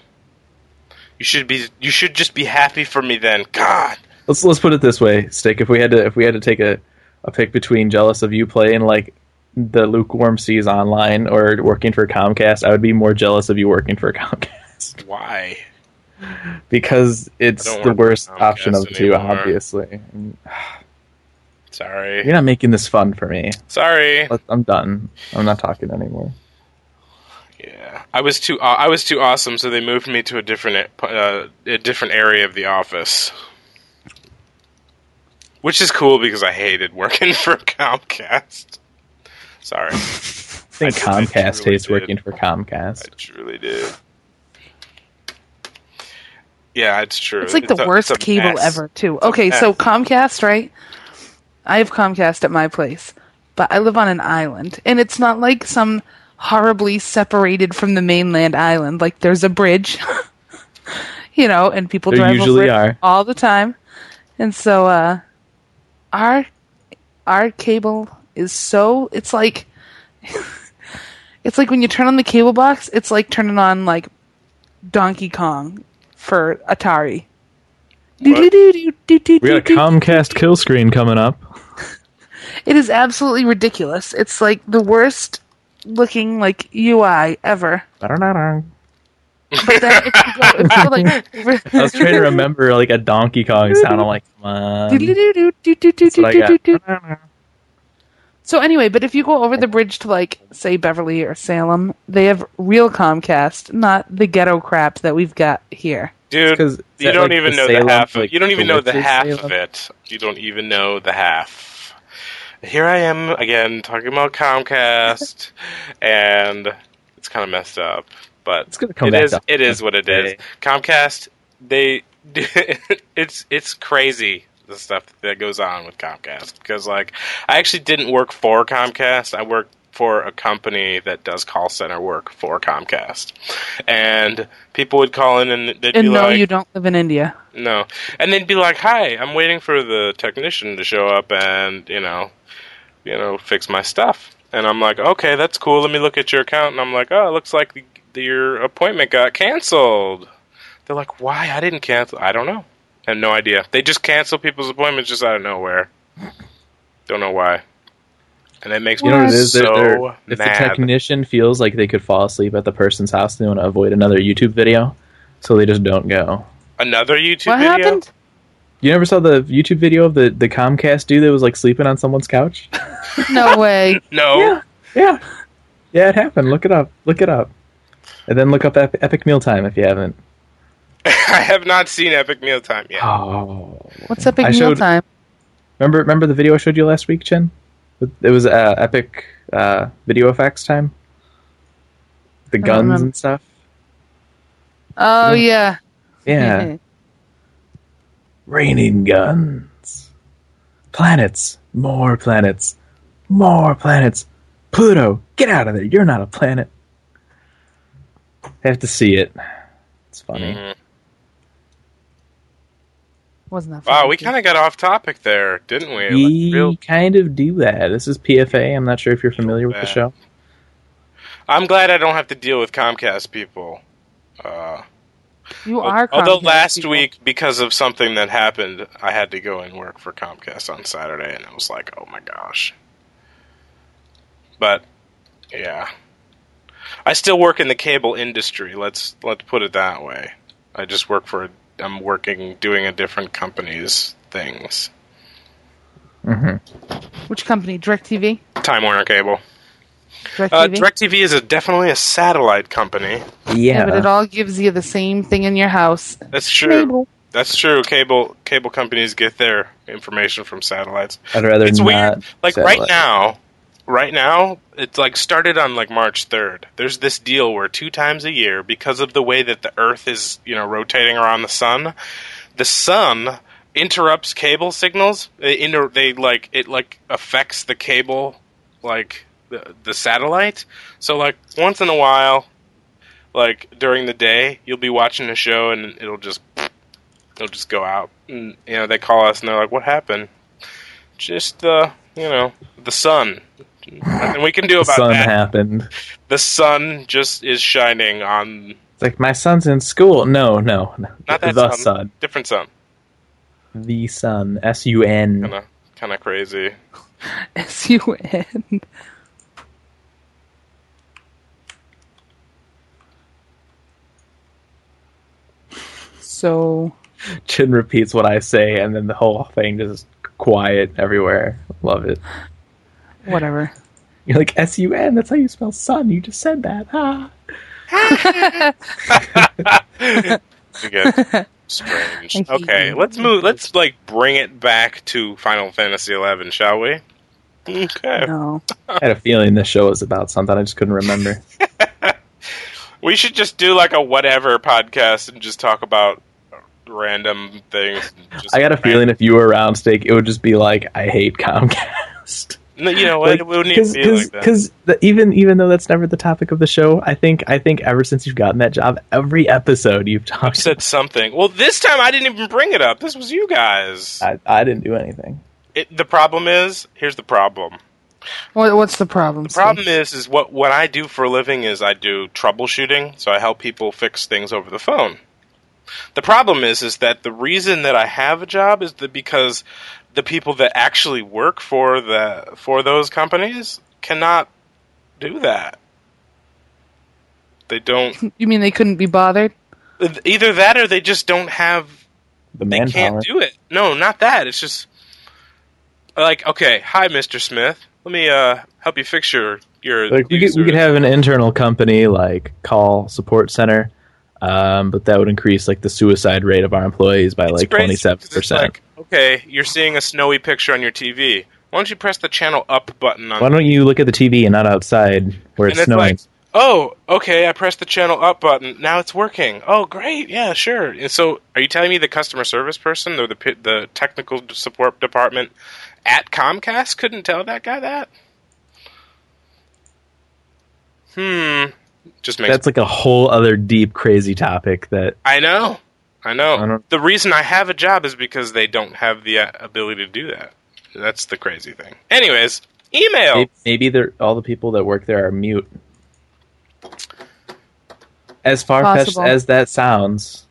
you should be. You should just be happy for me then. God. Let's let's put it this way, Stick. If we had to if we had to take a, a pick between jealous of you playing like the lukewarm seas online or working for Comcast, I would be more jealous of you working for <laughs> Comcast Why? because it's the worst option of the two. Obviously, Sorry. you're not making this fun for me. Sorry. I'm done. I'm not talking anymore. Yeah, I was too. Uh, I was too awesome, so they moved me to a different, uh, a different area of the office, which is cool because I hated working <laughs> for Comcast. Sorry, <laughs> I think I- I Comcast truly hates did. working for Comcast. I truly do. Yeah, it's true. It's like the a- worst cable mess. ever, too. Okay, so. Comcast, right? I have Comcast at my place, but I live on an island, and it's not like some horribly separated from the mainland island. Like there's a bridge, <laughs> you know, and people There drive usually over it are. all the time. And so, uh, our our cable is so it's like <laughs> it's like when you turn on the cable box, it's like turning on like Donkey Kong for Atari. We got a Comcast kill screen coming up. It is absolutely ridiculous. It's like the worst looking like UI ever. I But then if you go, if you go like, <laughs> was trying to remember like a Donkey Kong sound. I'm like, come on. That's what I got. So anyway, but if you go over the bridge to like say Beverly or Salem, they have real Comcast, not the ghetto crap that we've got here. dude. 'cause is You that, don't like, even the know Salem, the half. Of, like, you don't even know the half Salem? of it. You don't even know the half. Here I am again talking about Comcast, <laughs> and it's kind of messed up. But It's gonna come it back is up it is what it is. Comcast, they <laughs> it's it's crazy the stuff that goes on with Comcast because like I actually didn't work for Comcast. I worked for a company that does call center work for Comcast, and people would call in and they'd And be no, like, "No, you don't live in India. no. And they'd be like, "Hi, I'm waiting for the technician to show up and, you know, you know, fix my stuff." And I'm like, "Okay, that's cool. Let me look at your account." And I'm like, "Oh, it looks like the, the, your appointment got canceled." They're like, "Why? I didn't cancel." I don't know. I have no idea. They just cancel people's appointments just out of nowhere. Don't know why. And it makes You know me what it is? They're- so they're- if the technician feels like they could fall asleep at the person's house, they want to avoid another YouTube video, so they just don't go. Another YouTube What video. happened? You never saw the YouTube video of the, the Comcast dude that was like sleeping on someone's couch? <laughs> No way. No. Yeah, yeah, yeah. It happened. Look it up. Look it up, and then look up Ep- Epic Mealtime if you haven't. <laughs> I have not seen Epic Mealtime yet. Oh, What's Epic I Meal showed- Time? remember remember the video I showed you last week, Chin? It was uh, Epic uh, video effects time. The guns and stuff. Oh yeah. Yeah. <laughs> Raining guns. Planets. More planets. More planets. Pluto, get out of there. You're not a planet. I have to see it. It's funny. Mhm. Wasn't that? Wow, funny, we kind of got off topic there, didn't we? Like, We real- kind of do that. This is PFA. I'm not sure if you're familiar with the show. I'm glad I don't have to deal with Comcast people. Uh, You are. although Comcast last people. week, because of something that happened, I had to go and work for Comcast on Saturday, and it was like, oh my gosh. But yeah, I still work in the cable industry. Let's let's put it that way. I just work for. I'm working doing a different company's things. hmm Which company? DirecTV. Time Warner Cable. DirecTV. Uh, DirecTV is a, definitely a satellite company. Yeah. yeah, but it all gives you the same thing in your house. That's true. Cable. That's true. Cable cable companies get their information from satellites. I'd rather It's not. weird. Like right now, right now, it's like started on like March third. There's this deal where two times a year, because of the way that the Earth is, you know, rotating around the sun, the sun interrupts cable signals. They inter- they like it like affects the cable like the, the satellite. So like once in a while, like during the day, you'll be watching a show and it'll just it'll just go out. And you know they call us and they're like, "What happened?" Just uh, you know, the sun. Nothing we can do about The about sun that. happened. the sun just is shining on It's like my son's in school. No, no, no. not that the sun, sun. different sun. The sun. S U N. Kind of kind of crazy. <laughs> S U N. So Chin repeats what I say, and then the whole thing just quiet everywhere. Love it. Whatever. <laughs> You're like S U N. That's how you spell sun. You just said that. Ah. <laughs> Again, strange. I hate Okay, you. let's move. Let's like bring it back to Final Fantasy XI, shall we? Okay. No. I had a feeling this show was about something. I just couldn't remember. <laughs> We should just do like a whatever podcast and just talk about random things. Just I got a feeling if you were around, Steak, it would just be like, I hate Comcast. No, you know what? it wouldn't even be like that. Because even even though that's never the topic of the show, I think I think ever since you've gotten that job, every episode you've I've talked. said something. Well, this time I didn't even bring it up. This was you guys. I, I didn't do anything. It, the problem is, here's the problem. What, what's the problem? The problem is, is what what I do for a living is I do troubleshooting. So I help people fix things over the phone. The problem is, is that the reason that I have a job is that because the people that actually work for the for those companies cannot do that. They don't. <laughs> You mean they couldn't be bothered? Either that, or they just don't have The they manpower. can't do it. No, not that. It's just like, okay, hi, Mister Smith. Let me uh help you fix your your. like we could, we could have an internal company like call support center, um, but that would increase like the suicide rate of our employees by like twenty seven percent. okay, you're seeing a snowy picture on your TV. Why don't you press the channel up button on? Why don't you look at the TV and not outside where it's it's snowing? like, oh, okay, I pressed the channel up button. Now it's working. Oh, great, yeah, sure. And so, are you telling me the customer service person or the the technical support department at Comcast couldn't tell that guy that? Hmm. Just makes That's like a whole other deep, crazy topic that I know. I know. I The reason I have a job is because they don't have the uh, ability to do that. That's the crazy thing. Anyways, email. Maybe, maybe they're, all the people that work there are mute. As far fetched as that sounds,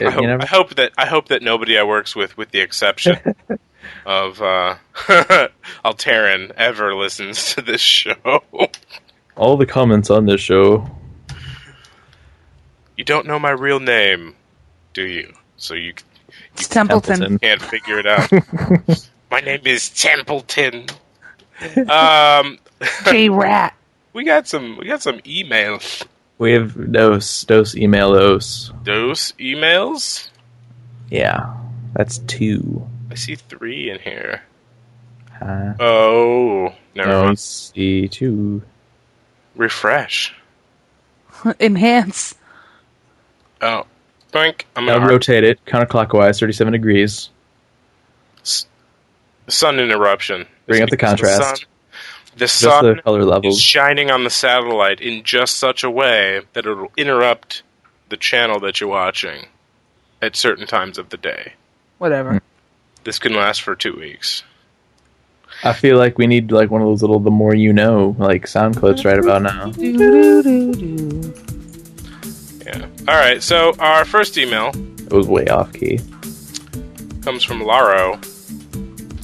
I hope, never- I hope that I hope that nobody I works with, with the exception <laughs> of uh, <laughs> Alteran, ever listens to this show. <laughs> all the comments on this show. you don't know my real name, do you? So you It's Templeton. Templeton. can't figure it out. <laughs> my name is Templeton. Um, <laughs> J Rat. we got some we got some emails. We have dos dos email dos. Those emails. Yeah, that's two. I see three in here. Uh, Oh, never no, mind. see two. Refresh. <laughs> Enhance. Oh, boink. I'm Now gonna rotate it counterclockwise, thirty-seven degrees. sun interruption. Bring up the contrast. The Just sun, the the color sun is levels. shining on the satellite in just such a way that it'll interrupt the channel that you're watching at certain times of the day. Whatever. Hmm. This can last for two weeks. I feel like we need like one of those little "the more you know" like sound clips right about now. Yeah. All right. So our first email It was way off key. comes from Laro.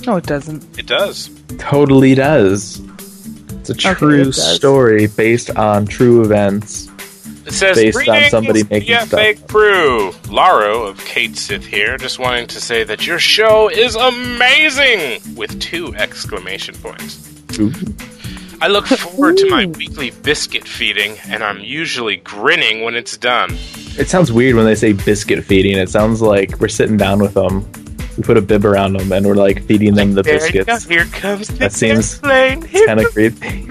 No, it doesn't. It does. Totally does. It's a Okay, true it does. story based on true events. It says, Based on somebody making PFA stuff." crew. Laro of Cait Sith here, just wanting to say that your show is amazing! With two exclamation points. Ooh. I look forward to my weekly biscuit feeding, and I'm usually grinning when it's done. It sounds weird when they say biscuit feeding. It sounds like we're sitting down with them. We put a bib around them and we're like feeding them the There biscuits. Here comes the That seems- plane. It's Here, kind of creepy.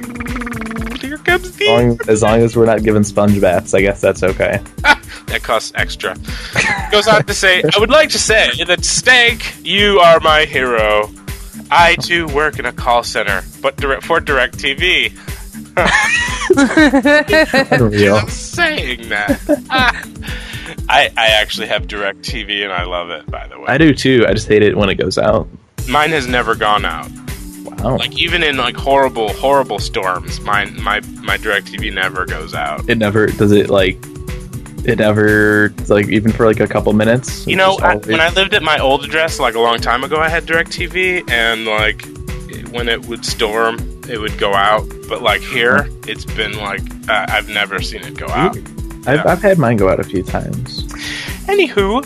Here comes As long, as long as we're not giving sponge baths, I guess that's okay. <laughs> That costs extra. Goes on to say, I would like to say that Steak, you are my hero. I too work in a call center, but direct for DirecTV. <laughs> Unreal. I'm saying that. <laughs> I I actually have DirecTV and I love it. By the way, I do too. I just hate it when it goes out. mine has never gone out. Wow. Like even in like horrible horrible storms, my my my DirecTV never goes out. it never does it like it never like even for like a couple minutes. You know, I, when I lived at my old address, like a long time ago, I had DirecTV, and like when it would storm, it would go out. But like here, it's been like uh, I've never seen it go out. I've, I've had mine go out a few times. Anywho,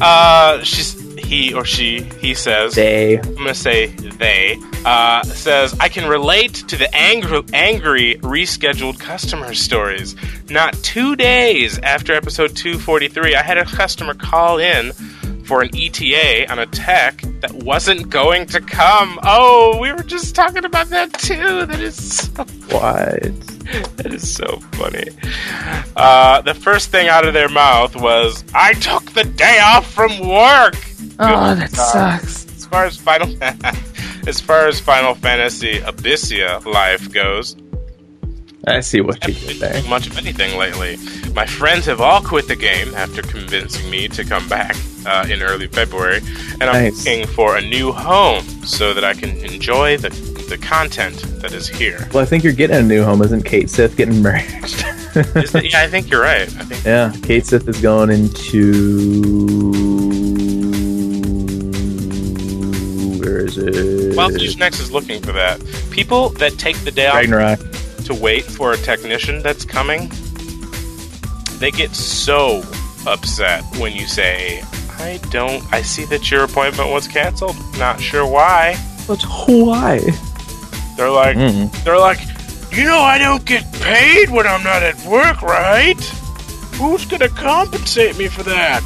uh, she's he or she he says. They I'm gonna say they uh, says I can relate to the angry, angry rescheduled customer stories. Not two days after episode 243, I had a customer call in for an ETA on a tech that wasn't going to come. Oh, we were just talking about that too. That is so, <laughs> what? that is so funny. Uh, the first thing out of their mouth was, "I took the day off from work." Oh, that God. sucks. As far as Final, <laughs> as far as Final Fantasy Abyssea life goes, I see what I you haven't did there. much of anything lately. My friends have all quit the game after convincing me to come back uh, in early February, and I'm Nice. looking for a new home so that I can enjoy the the content that is here. Well, I think you're getting a new home, isn't Cait Sith getting <laughs> merged? Yeah, I think you're right. I think yeah, Cait Sith is going into where is it? Well, Fusion X is looking for that. People that take the day off Ragnarok. to wait for a technician that's coming, they get so upset when you say, I don't, I see that your appointment was canceled. Not sure why. But why? They're like, Mm. they're like, you know, I don't get paid when I'm not at work, right? Who's gonna compensate me for that?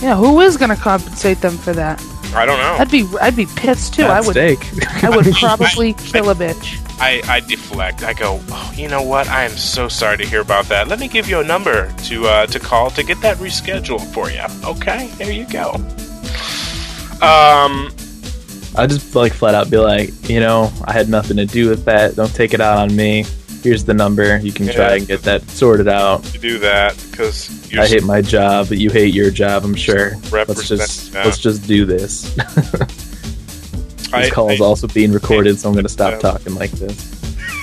Yeah, who is gonna compensate them for that? I don't know. I'd be I'd be pissed too. I would steak. I would <laughs> probably kill a bitch. I, I deflect. I go, oh, you know what? I am so sorry to hear about that. Let me give you a number to uh, to call to get that rescheduled for you. Okay, there you go. Um, I just like flat out be like, you know, I had nothing to do with that. Don't take it out on me. Here's the number. You can Yeah. try and get that sorted out. to do that because I hate my job, but you hate your job. I'm sure. Let's just yeah. let's just do this. <laughs> this I- call is I- also being recorded, so I'm gonna stop Yeah. talking like this.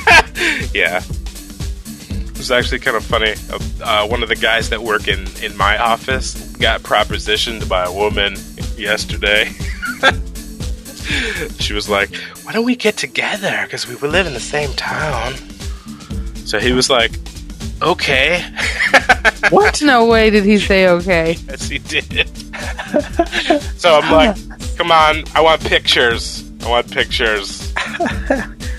<laughs> yeah. It was actually kind of funny. Uh, one of the guys that work in, in my office got propositioned by a woman yesterday. <laughs> she was like, "Why don't we get together? Because we live in the same town." So he was like, "Okay." <laughs> What? No way did he say okay. <laughs> yes, he did. <laughs> so I'm like, "Come on, I want pictures. I want pictures."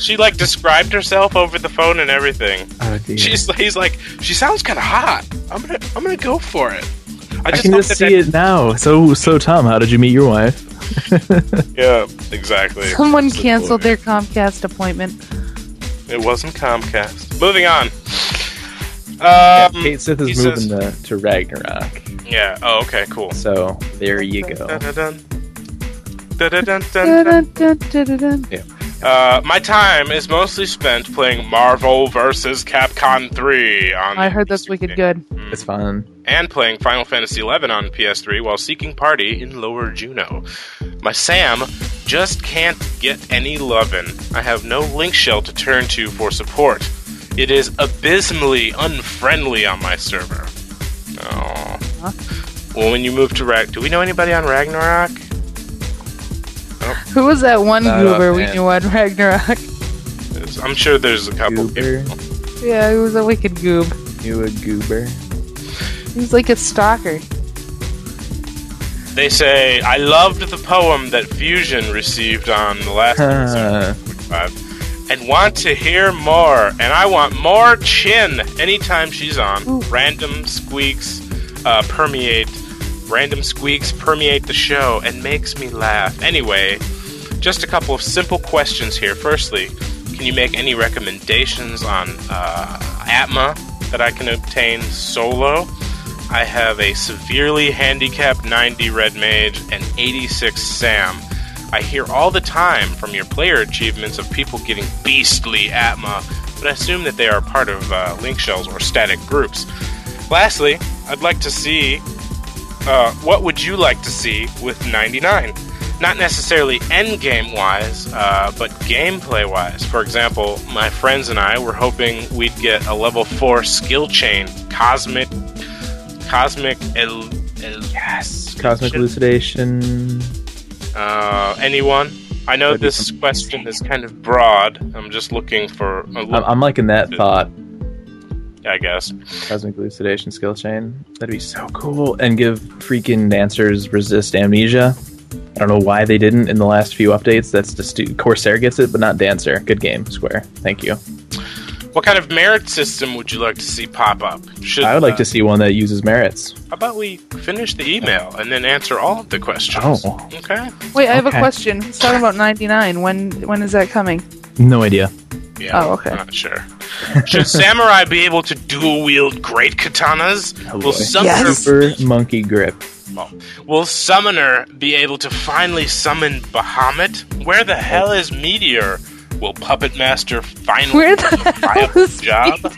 she like described herself over the phone and everything. Oh, dear. She's he's like she sounds kind of hot. I'm gonna I'm gonna go for it. I I just can hope just see that- it now. So so Tom, how did you meet your wife? Yeah, exactly. Someone It's canceled hilarious. their Comcast appointment. It wasn't Comcast. Moving on. Yeah, Um, Cait Sith is moving says- to, to Ragnarok. yeah. Oh, okay. Cool. So there you go. Uh, my time is mostly spent playing Marvel vs. Capcom 3 on. I heard that's wicked good. It's fun. and playing Final Fantasy XI on PS3 while seeking party in Lower Jeuno. My Sam just can't get any lovin'. I have no link shell to turn to for support. It is abysmally unfriendly on my server. Oh. Huh? Well, when you move to Rag, do we know anybody on Ragnarok? Who was that one Not goober we knew on Ragnarok? <laughs> I'm sure there's a couple. Goober. people. Yeah, he was a wicked goob. You a goober. He was like a stalker. They say I loved the poem that Fusion received on the last <laughs> episode. And want to hear more. And I want more Chin anytime she's on. Ooh. Random squeaks uh, permeate. Random squeaks permeate the show and makes me laugh. Anyway, just a couple of simple questions here. Firstly, can you make any recommendations on uh, Atma that I can obtain solo? I have a severely handicapped 90 Red Mage and 86 Sam. I hear all the time from your player achievements of people getting beastly Atma, but I assume that they are part of uh, link shells or static groups. Lastly, I'd like to see uh, what would you like to see with 99? Not necessarily endgame wise, uh, but gameplay wise. For example, my friends and I were hoping we'd get a level 4 skill chain, Cosmic. Cosmic. El, el, yes! Cosmic Elucidation. Uh, anyone? I know this question is kind of broad. I'm just looking for. I'm, I'm liking that thought. I guess. Cosmic Elucidation skill chain. That'd be so cool. And give freaking dancers resist amnesia. I don't know why they didn't in the last few updates. That's just Corsair gets it, but not Dancer. Good game, Square. Thank you. What kind of merit system would you like to see pop up? Should, I would like uh, to see one that uses merits. How about we finish the email and then answer all of the questions? Oh, okay. Wait, I have okay. a question. It's talking about ninety nine. When when is that coming? No idea. Yeah, oh, okay. Not sure. Should samurai be able to dual wield great katanas? Oh, will summoner yes. super monkey grip? Well, will summoner be able to finally summon Bahamut? Where the hell is Meteor? Will Puppet Master finally Where the hell is <laughs> job?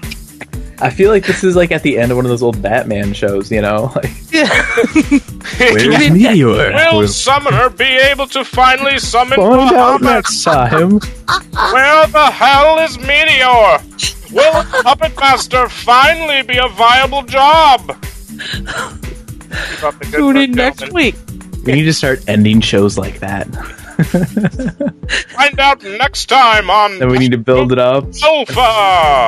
I feel like this is like at the end of one of those old Batman shows, you know? <laughs> Like, yeah. Where's Meteor? Will Summoner be able to finally summon Find out next time. Where the hell is Meteor? Will Puppet Master finally be a viable job? Tune in next week. We need to start ending shows like that. <laughs> Find out next time on. Then we need to build it up. Alpha.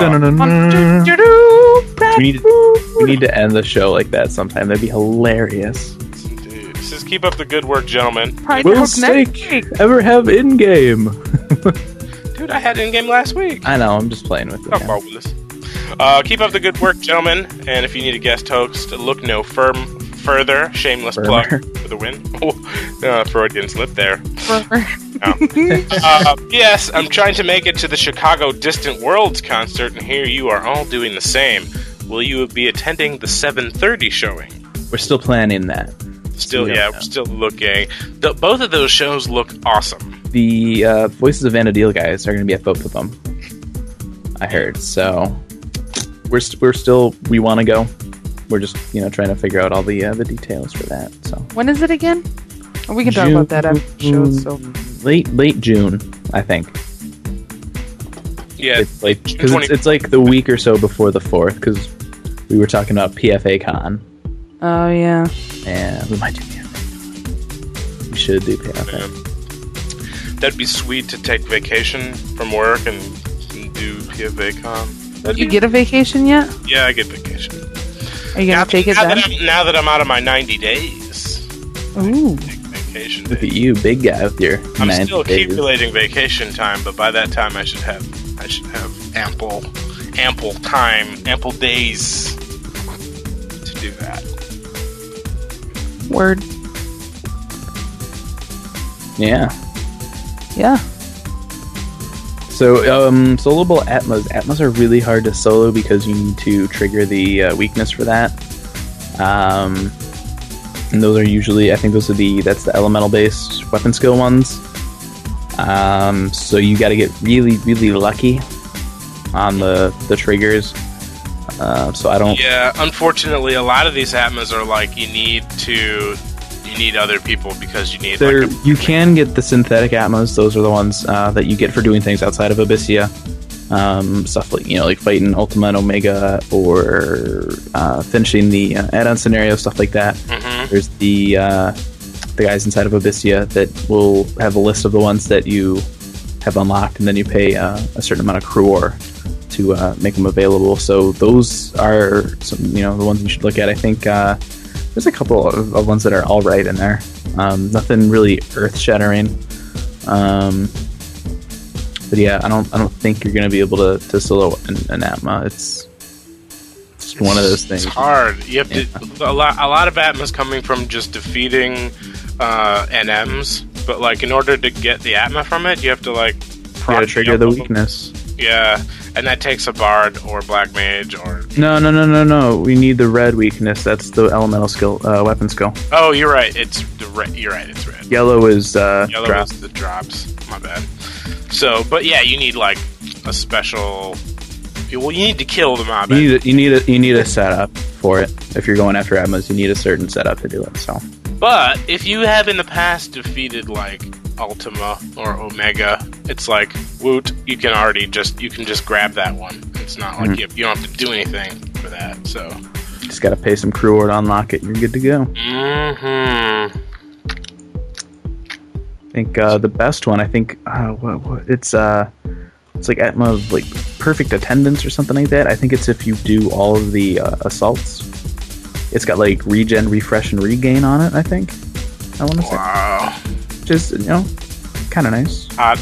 We need, to, we need to end the show like that sometime. That'd be hilarious. Dude, just keep up the good work, gentlemen. Will Steak ever have in game? <laughs> Dude, I had in game last week. I know. I'm just playing with it. How with this? Uh, keep up the good work, gentlemen. And if you need a guest host, look no firm further. Shameless plug for the win. <laughs> Oh, uh, Freudian slip there. oh. <laughs> uh, yes, I'm trying to make it to the Chicago Distant Worlds concert, and here you are all doing the same. Will you be attending the 7:30 showing? We're still planning that. Still, yeah, know. we're still looking. The, both of those shows look awesome. The uh, Voices of Vana'diel guys are going to be at both of them. I heard so. We're st- we're still we want to go we're just you know trying to figure out all the uh, the details for that. So when is it again? we can June, talk about that after the show. So late late June, I think. Yeah, it's like because it's, it's, like the week or so before the fourth because we were talking about PFA Con. Oh yeah. Yeah, we might do PFA. We should do PFA. Yeah. That'd be sweet to take vacation from work and, and do PFA Con. Did you get a vacation yet? Yeah, I get vacation. Are you gonna now, take it now then? That now that I'm out of my 90 days. Ooh. Vacation Look at you, big guy with your. I'm still days. accumulating vacation time, but by that time I should have I should have ample ample time, ample days to do that. Word. Yeah. Yeah. So, um, soloable Atmas. Atmas are really hard to solo because you need to trigger the uh, weakness for that. Um, and those are usually, I think those are the, that's the elemental based weapon skill ones. Um, so you got to get really, really lucky on the, the triggers. Uh, so I don't. Yeah, unfortunately, a lot of these Atmas are like you need to need other people because you need. There, like a- you can get the synthetic atmos. Those are the ones uh, that you get for doing things outside of Abyssea. Um, stuff like you know, like fighting Ultima and Omega or uh, finishing the uh, add-on scenario, stuff like that. Mm-hmm. There's the uh, the guys inside of Abyssea that will have a list of the ones that you have unlocked, and then you pay uh, a certain amount of cruor to uh, make them available. So those are some, you know, the ones you should look at. I think uh, there's a couple of, of ones that are all right in there. Um, nothing really earth shattering. Um, but yeah, I don't I don't think you're gonna be able to, to solo an, an Atma. It's just one of those things. It's hard. You have yeah. to a lot a lot of Atmas coming from just defeating uh, NMs, but like in order to get the Atma from it, you have to like you trigger the weakness. Yeah, and that takes a bard or black mage or No, no, no, no, no. We need the red weakness. That's the elemental skill, uh, weapon skill. Oh, you're right. It's the red. You're right. It's red. Yellow is uh, Yellow drop. is the drops. My bad. So, but yeah, you need like a special. Well, you need to kill the mob. You need a, you need a you need a setup for it. If you're going after Emmas, you need a certain setup to do it. So But if you have in the past defeated like Ultima or Omega, it's like woot. You can already just you can just grab that one. It's not like you, you don't have to do anything for that. So. just gotta pay some cruor to unlock it. and You're good to go. hmm I think uh, the best one. I think uh, what, what it's uh, it's like Atma like perfect attendance or something like that. I think it's if you do all of the uh, assaults. It's got like regen, refresh, and regain on it. I think. I want to say, Wow. Just you know, kind of nice. Odd.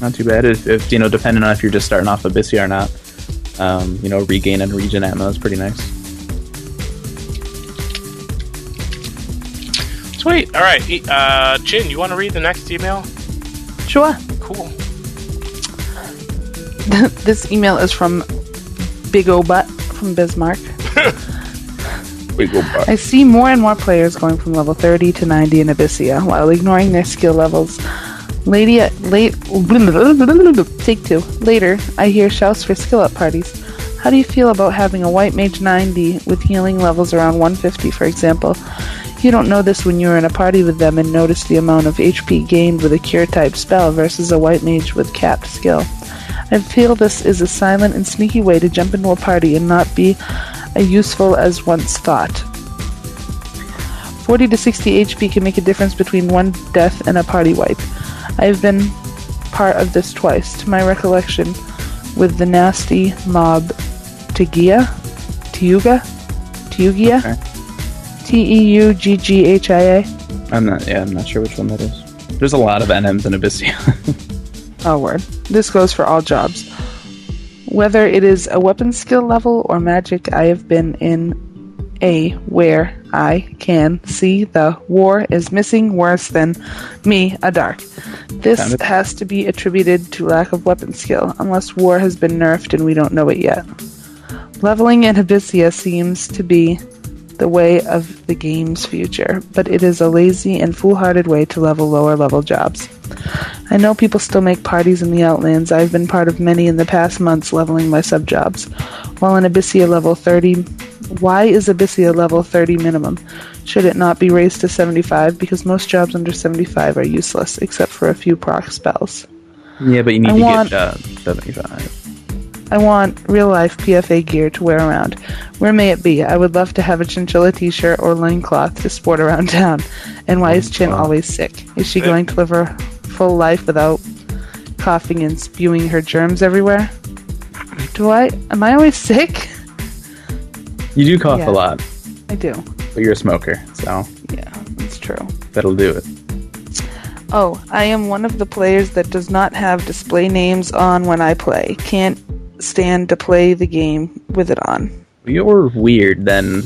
Not too bad. If, if you know, depending on if you're just starting off a Abyssea or not. Um, you know, regain and regen Atma is pretty nice. Sweet. All right. Uh, Chin, you want to read the next email? Sure. Cool. <laughs> this email is from Big O Butt from Bismarck. I see more and more players going from level 30 to 90 in Abyssea while ignoring their skill levels. Lady, late, <laughs> take two. Later, I hear shouts for skill up parties. How do you feel about having a white mage 90 with healing levels around 150, for example? You don't know this when you're in a party with them and notice the amount of HP gained with a cure type spell versus a white mage with capped skill. I feel this is a silent and sneaky way to jump into a party and not be useful as once thought. 40 to 60 HP can make a difference between one death and a party wipe. I have been part of this twice, to my recollection, with the nasty mob Tegia? Teuga? Teugia? Okay. T E U G G H I A? I'm not. Yeah, I'm not sure which one that is. There's a lot of NMs in Abyssea. <laughs> Oh, word. This goes for all jobs. Whether it is a weapon skill level or magic, I have been in a where I can see the war is missing worse than me, a dark. This has to be attributed to lack of weapon skill, unless war has been nerfed and we don't know it yet. Leveling in Abyssea seems to be the way of the game's future, but it is a lazy and foolhardy way to level lower level jobs. I know people still make parties in the Outlands. I've been part of many in the past months leveling my sub jobs. While in Abyssea level 30, why is Abyssea level 30 minimum? Should it not be raised to 75? Because most jobs under 75 are useless, except for a few proc spells. yeah, but you need I to want- get uh, 75. I want real life PFA gear to wear around. Where may it be? I would love to have a chinchilla t shirt or loincloth to sport around <laughs> town. And why is Chin always sick? Is she going to live her full life without coughing and spewing her germs everywhere? Do I? Am I always sick? You do cough Yeah. a lot, I do. but you're a smoker, so Yeah, that's true. that'll do it. Oh, I am one of the players that does not have display names on when I play. Can't stand to play the game with it on. You're weird then.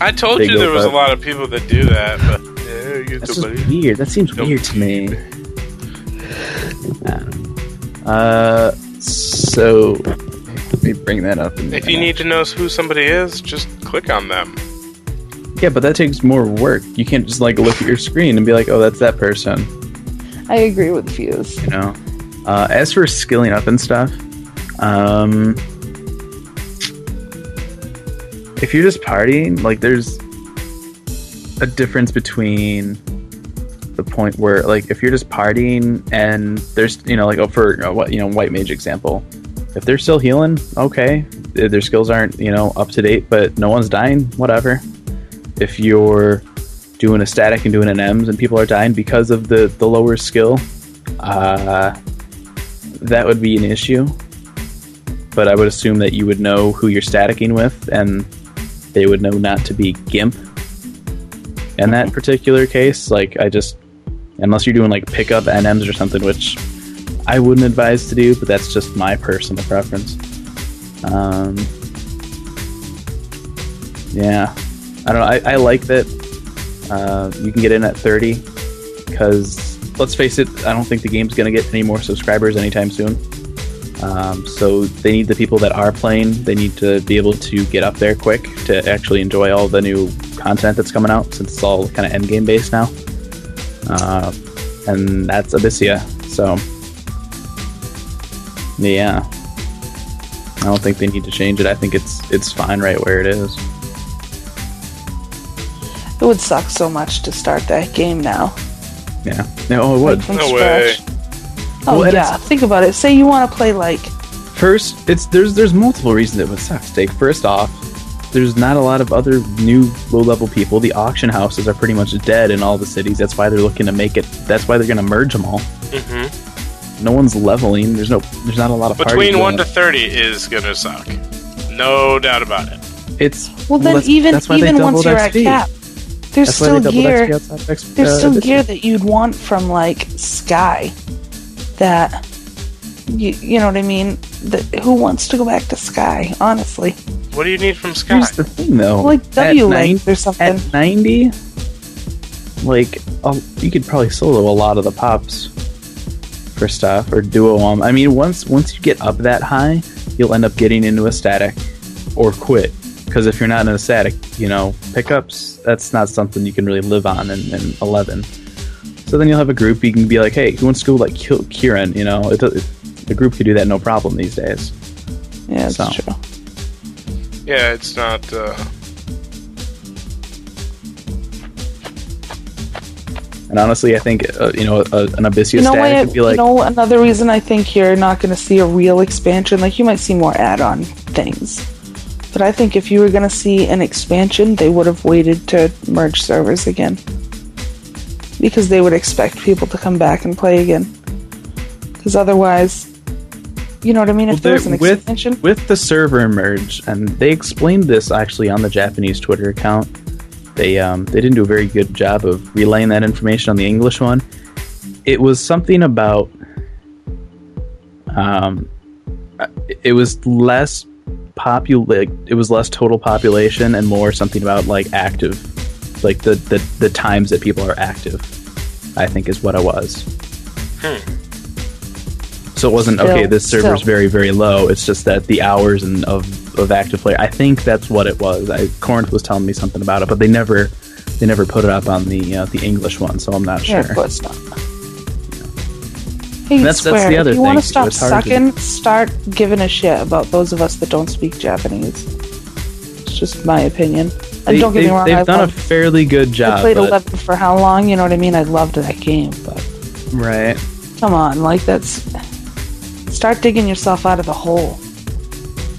I told you there was a lot of people that do that, but yeah, you get That's just weird. That seems Don't weird to me. Uh, so let me bring that up. If the- you need to know who somebody is, just click on them. yeah, but that takes more work. You can't just like look at your screen and be like, "Oh, that's that person." I agree with Fuse. You know. Uh, as for skilling up and stuff, um, if you're just partying, like there's a difference between the point where, like, if you're just partying and there's, you know, like, oh, for what, you know, white mage example, if they're still healing, okay, their their skills aren't, you know, up to date, but no one's dying, whatever. If you're doing a static and doing NMs and people are dying because of the the lower skill, uh, that would be an issue. But I would assume that you would know who you're staticking with, and they would know not to be gimp. In that particular case, like I just, unless you're doing like pickup NMs or something, which I wouldn't advise to do, but that's just my personal preference. Um, yeah, I don't know. I, I like that uh, you can get in at 30 because let's face it, I don't think the game's going to get any more subscribers anytime soon. Um, so they need the people that are playing. They need to be able to get up there quick to actually enjoy all the new content that's coming out, since it's all kind of end game based now. Uh, and that's Abyssea. So yeah, I don't think they need to change it. I think it's it's fine right where it is. It would suck so much to start that game now. Yeah. No, it would. Like No way. Oh Well, yeah, think about it. Say you want to play like First, it's there's there's multiple reasons it would suck. Take first off, there's not a lot of other new low level people. The auction houses are pretty much dead in all the cities. That's why they're looking to make it. That's why they're going to merge them all. hmm No one's leveling. There's no. There's not a lot of parties Between one to thirty is gonna suck. No doubt about it. It's well then that's- even that's even once you're at cap, there's That's still gear. XP outside X- There's uh, still gear that you'd want from like Sky. That you you know what I mean? That who wants to go back to Sky? Honestly, What do you need from Sky? Here's the thing, though. like W nine- length or something. At 90, like, oh, you could probably solo a lot of the pops for stuff or duo them. I mean, once once you get up that high, you'll end up getting into a static or quit. Because if you're not in a static, you know, pickups, that's not something you can really live on in, in 11. So then you'll have a group, you can be like, hey, who wants to go, like, kill Kirin? You know, it, it, the group could do that no problem these days. yeah, that's so. true. Yeah, it's not. Uh, And honestly, I think, uh, you know, a, an Abyssea You know static what? would be like, you know another reason I think you're not going to see a real expansion. Like you might see more add-on things, but I think if you were going to see an expansion, they would have waited to merge servers again, because they would expect people to come back and play again. Because otherwise, you know what I mean. If Well, there was an with, expansion, with the server merge, and they explained this actually on the Japanese Twitter account. They um, they didn't do a very good job of relaying that information on the English one. It was something about um, it was less popul it was less total population and more something about like active, like the the, the times that people are active. I think is what it was. So it wasn't okay. This server's still. very very low. It's just that the hours and of of active player. I think that's what it was. I Corinth was telling me something about it, but they never they never put it up on the uh, the English one, so I'm not yeah, sure. of course not. Hey, That's- that's the other if you want to stop hard to- sucking, start giving a shit about those of us that don't speak Japanese. It's just my opinion. And They, don't get me wrong, they've done a fairly good job. I played but- 11 for how long? You know what I mean? I loved that game, but right? come on, like that's. Start digging yourself out of the hole.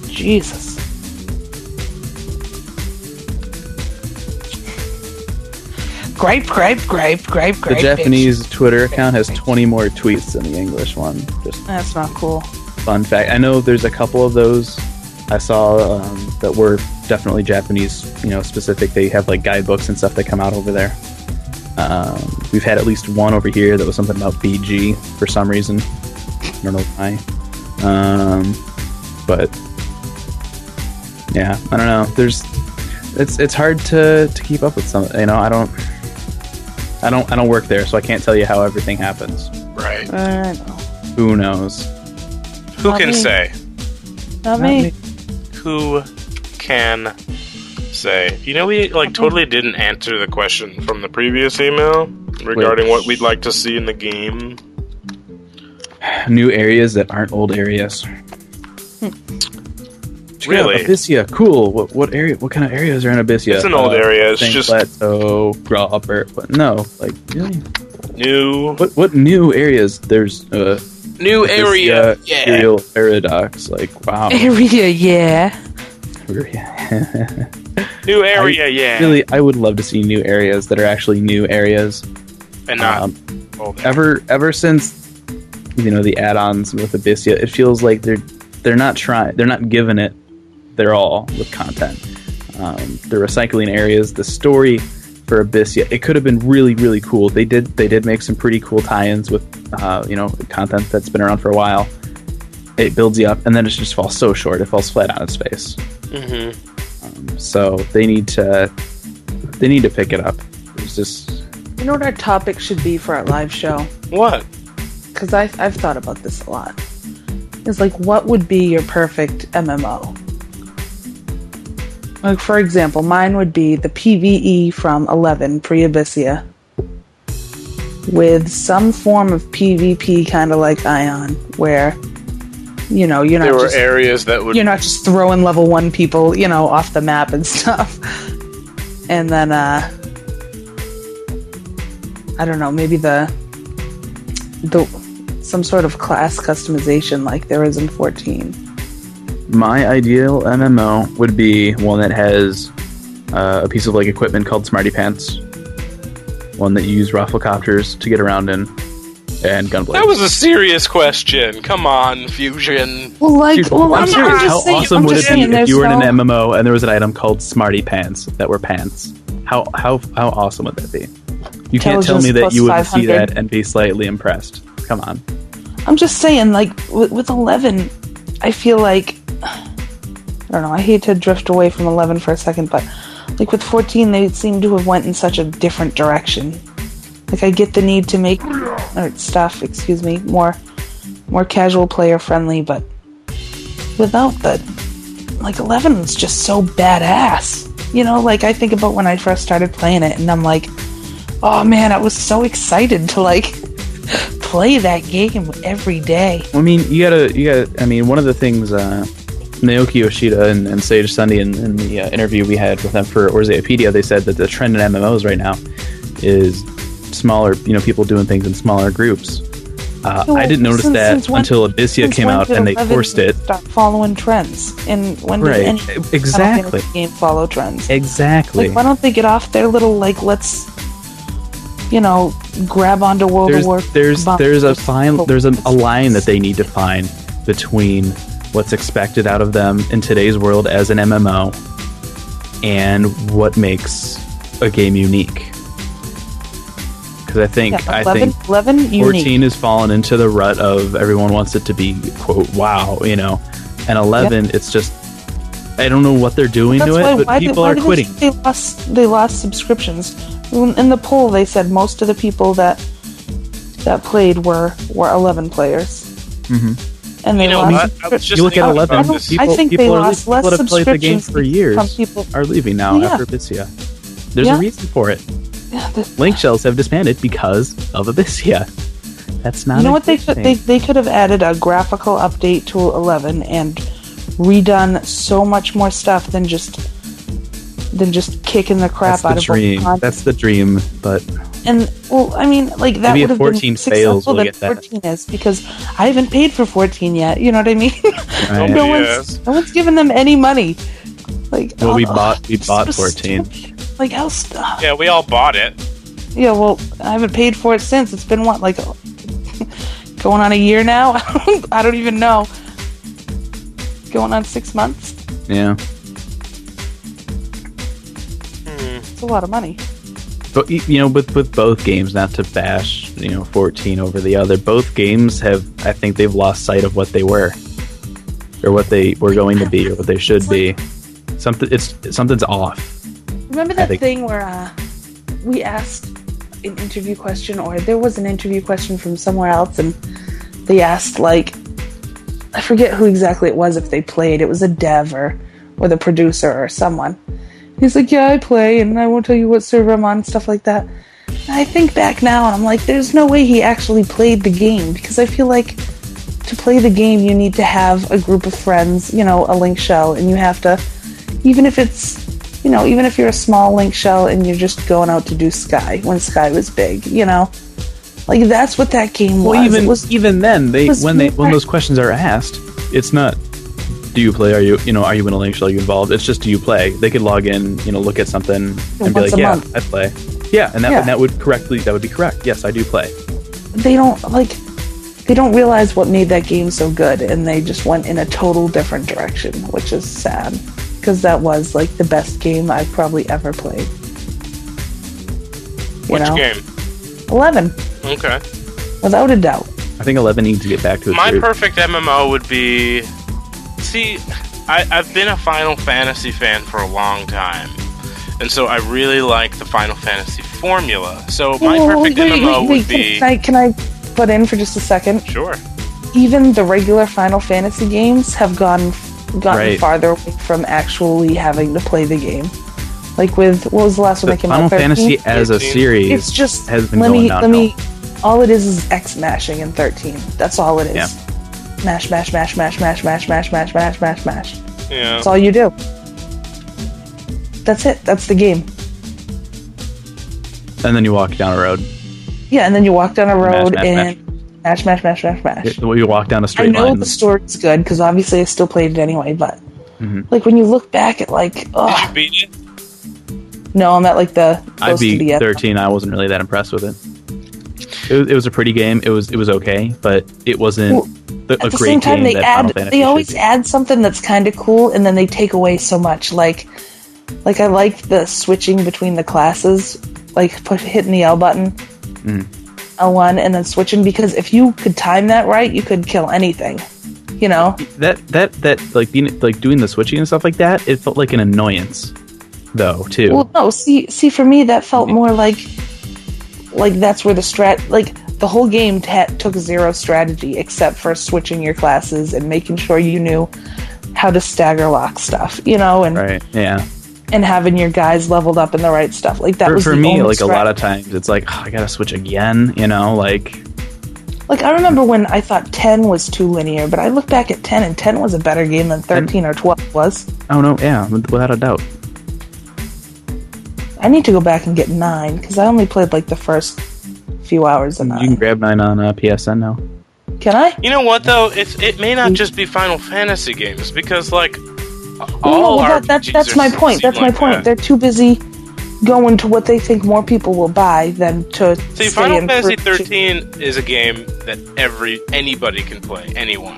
Jesus. Gripe, gripe, gripe, gripe, The gripe. bitch. Japanese Twitter account has 20 more tweets than the English one. Just That's not cool. fun fact. I know there's a couple of those I saw um, that were definitely Japanese, you know, specific. They have like guidebooks and stuff that come out over there. Um, we've had at least one over here that was something about BG for some reason. I don't know why. Um, but yeah, I don't know. There's it's it's hard to to keep up with some. You know, I don't. I don't. I don't work there, so I can't tell you how everything happens. right. I. Who knows? Who Not can me. say? Not me. Who can say? You know, we like totally didn't answer the question from the previous email regarding what we'd like to see in the game. New areas that aren't old areas. Really? Yeah, Abyssea, cool. What what area? What kind of areas are in Abyssea? It's an old area, it's Saint just- Plateau, Grauberg. But no, like really? New, What what new areas? There's uh, new area. Abyssea, Yeah. Imperial Paradox. Like wow. <laughs> Area, yeah. <laughs> New area. yeah. really, I would love to see new areas that are actually new areas. and not Um, ever ever since you know the add-ons with Abyssea, it feels like they're they're not trying, they're not giving it their all with content. Um, they're recycling areas. The story for Abyssea, it could have been really really cool. They did they did make some pretty cool tie-ins with uh, you know content that's been around for a while. It builds you up, and then it just falls so short. It falls flat on its face. hmm Um, so they need to they need to pick it up. It's just You know what our topic should be for our live show? What? Because I've, I've thought about this a lot. is like what would be your perfect MMO? Like for example, mine would be the PVE from 11 pre-Abyssea with some form of PvP kind of like Aion where you know, you're not there were just, areas that would you're not just throwing level 1 people, you know, off the map and <laughs> stuff. And then uh I don't know, maybe the the some sort of class customization like there is in 14. My ideal MMO would be one that has uh, a piece of like equipment called Smarty Pants, one that you use rafflecopters to get around in, and gunblade. That was a serious question. Come on, Fusion. Well, like, Dude, well, I'm I'm, serious. Just How saying, awesome I'm would it be if you were in an MMO and there was an item called Smarty Pants that were pants? How how how awesome would that be? You can't tell me that you wouldn't see that and be slightly impressed. Come on. I'm just saying, like with, with 11, I feel like I don't know. I hate to drift away from 11 for a second, but like with 14, they seem to have went in such a different direction. Like I get the need to make or stuff, excuse me, more more casual player friendly, but without the like 11 was just so badass. You know, like I think about when I first started playing it, and I'm like, oh man, I was so excited to like <laughs> play that game every day. I mean, you gotta, you gotta. I mean, one of the things uh, Naoki Yoshida and, and Sage Sundi in, in the uh, interview we had with them for Eorzeapedia, they said that the trend in MMOs right now is smaller. You know, people doing things in smaller groups. Uh, I didn't notice since- that since when- until Abyssea came out and they forced it. Stop following trends, and when did Right, any exactly. Game follow trends? Exactly. Like, why don't they get off their little like let's, you know, grab onto World there's of War? there's there's a fine there's a, a line that they need to find between what's expected out of them in today's world as an MMO and what makes a game unique. Because I think Yeah, I 11, think 11 unique. 14 has fallen into the rut of everyone wants it to be quote wow you know, and 11 it's just I don't know what they're doing That's to why, it, but why did, people why are did they quitting. They lost. They lost subscriptions. In the poll, they said most of the people that that played were were 11 players. Mhm. And they You know lost. what? I was just You look at 11. about I, this. don't, I People- think people they are lost leaving- less people that have played the game subscriptions for years. from people. Are leaving now Yeah. after Abyssea. There's Yeah. a reason for it. Yeah, the- Link shells have disbanded because of Abyssea. That's not. you know a what they could they, they could have added a graphical update to 11 and redone so much more stuff than just than just kicking the crap That's out the of what dream. content. That's the dream. But and well i mean like that Maybe would have 14 been successful we'll than get that. 14 is because i haven't paid for 14 yet you know what i mean Right. <laughs> no Yes. one's no one's given them any money like well, we oh, bought we uh, bought so 14. stupid. like how uh, st- Yeah, we all bought it. yeah well i haven't paid for it since it's been what like <laughs> going on a year now <laughs> i don't even know going on six months Yeah. it's a lot of money But you know, with with both games, not to bash you know 14 over the other, both games have I think they've lost sight of what they were, or what they were going to be, or what they should be. Something it's something's off. Remember that thing where uh, we asked an interview question, or there was an interview question from somewhere else, and they asked like, I forget who exactly it was if they played. It was a dev or or the producer or someone. He's like, yeah, I play, and I won't tell you what server I'm on, and stuff like that. And I think back now, and I'm like, there's no way he actually played the game because I feel like to play the game, you need to have a group of friends, you know, a link shell, and you have to, even if it's, you know, even if you're a small link shell and you're just going out to do Sky when Sky was big, you know, like that's what that game was. Well, even was even then, they when they when those questions are asked, it's not. Do you play? Are you you know are you in a link shell? Are you involved? It's just do you play? They could log in, you know, look at something and be like, yeah, month. I play. Yeah, and that Yeah. and that would correctly that would be correct. Yes, I do play. they don't like they don't realize what made that game so good, and they just went in a total different direction, which is sad because that was like the best game I've probably ever played. You Which know? game? Eleven, Okay. without a doubt. I think Eleven needs to get back to its My roots. perfect MMO would be. See, I, I've been a Final Fantasy fan for a long time. And so I really like the Final Fantasy formula. So my Oh, perfect wait, MMO wait, would wait, be. Can I, can I butt in for just a second? Sure. even the regular Final Fantasy games have gone gotten Right. farther away from actually having to play the game. Like with what was the last one The that came Final out? 13? Fantasy as a series It's just has been let going me downhill. let me. All it is is X mashing in thirteen. That's all it is. Yeah. Mash, mash, mash, mash, mash, mash, mash, mash, mash, mash, mash. Yeah. That's all you do. That's it. That's the game. and then you walk down a road. Yeah, and then you walk down a road mash, and mash, mash, mash, mash, mash. You walk down a I straight know line. the story's good because obviously I still played it anyway. But Mhm. like when you look back at like, Did you oh beat it? no, I'm at like the I close to beat the 13. I wasn't really that impressed with it. It was, it was a pretty game. It was it was okay, but it wasn't Well, the, a At the great same time, game they add they always add something that's kind of cool, and then they take away so much. Like, like I like the switching between the classes, like push hitting the L button, Mm. L1, and then switching because if you could time that right, you could kill anything. You know, that that that like being like doing the switching and stuff like that. It felt like an annoyance, though. Too. Well, no. See, see, for me, that felt more like, like that's where the strat, like the whole game ta took zero strategy except for switching your classes and making sure you knew how to stagger lock stuff, you know, and right. Yeah. and having your guys leveled up in the right stuff. Like that For, was for me, like a lot of times, it's like oh, I gotta switch again. You know, like Like I remember when I thought ten was too linear, but I look back at ten and ten was a better game than thirteen or twelve was. oh no, yeah, without a doubt. I need to go back and get nine because I only played like the first few hours of that. You can grab nine on uh, PSN now. Can I? You know what though? It's it may not just be Final Fantasy games because like No, all well, that, that, that's my point. seem That's my like point. that. They're too busy going to what they think more people will buy than to See, stay Final in Fantasy for- 13 is a game that every anybody can play. Anyone.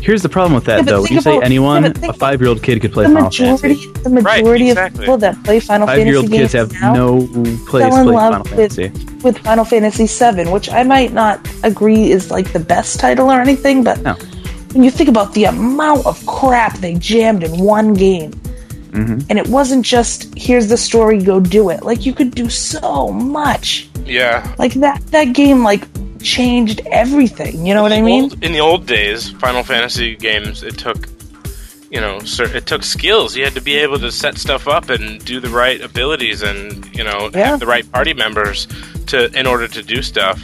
Here's the problem with that, Yeah, though. When you say about- anyone, yeah, a five-year-old kid could play The Final majority, Fantasy. the majority exactly. of people that play Final Fantasy Five-year-old games kids have now no place fell in play love Final with, Fantasy. with Final Fantasy VII, which I might not agree is like the best title or anything, but No. when you think about the amount of crap they jammed in one game, Mhm. and it wasn't just here's the story, go do it. Like you could do so much. Yeah. Like that that game like changed everything. You know what I mean? old- in the old days, Final Fantasy games, it took, you know, it took skills. You had to be able to set stuff up and do the right abilities, and you know, Yeah. have the right party members to in order to do stuff.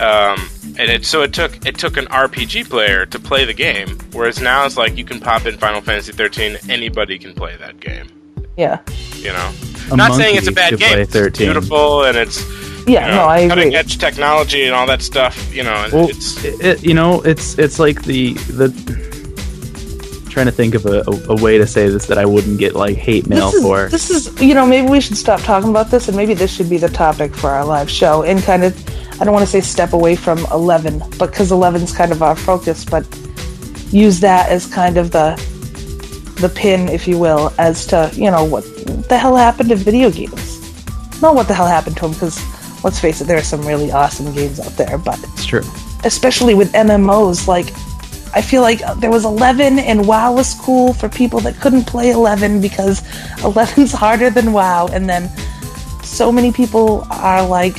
Um, and it so it took it took an RPG player to play the game, whereas now it's like you can pop in Final Fantasy 13, anybody can play that game. Yeah. You know, A not saying it's a bad game. It's 13. beautiful and it's Yeah, you know, no, I cutting agree. edge technology and all that stuff. You know, Well, it's it, it- you know, it's it's like the the. Trying to think of a, a, a way to say this that I wouldn't get like hate mail this is, for. This is, you know, maybe we should stop talking about this, and maybe this should be the topic for our live show. And kind of, I don't want to say step away from Eleven, but because Eleven's kind of our focus, but use that as kind of the the pin, if you will, as to you know what the hell happened to video games. Not what the hell happened to them, because let's face it, there are some really awesome games out there, but It's true. especially with MMOs. Like, I feel like there was 11 and WoW was cool for people that couldn't play 11 because <laughs> 11's harder than WoW. And then so many people are like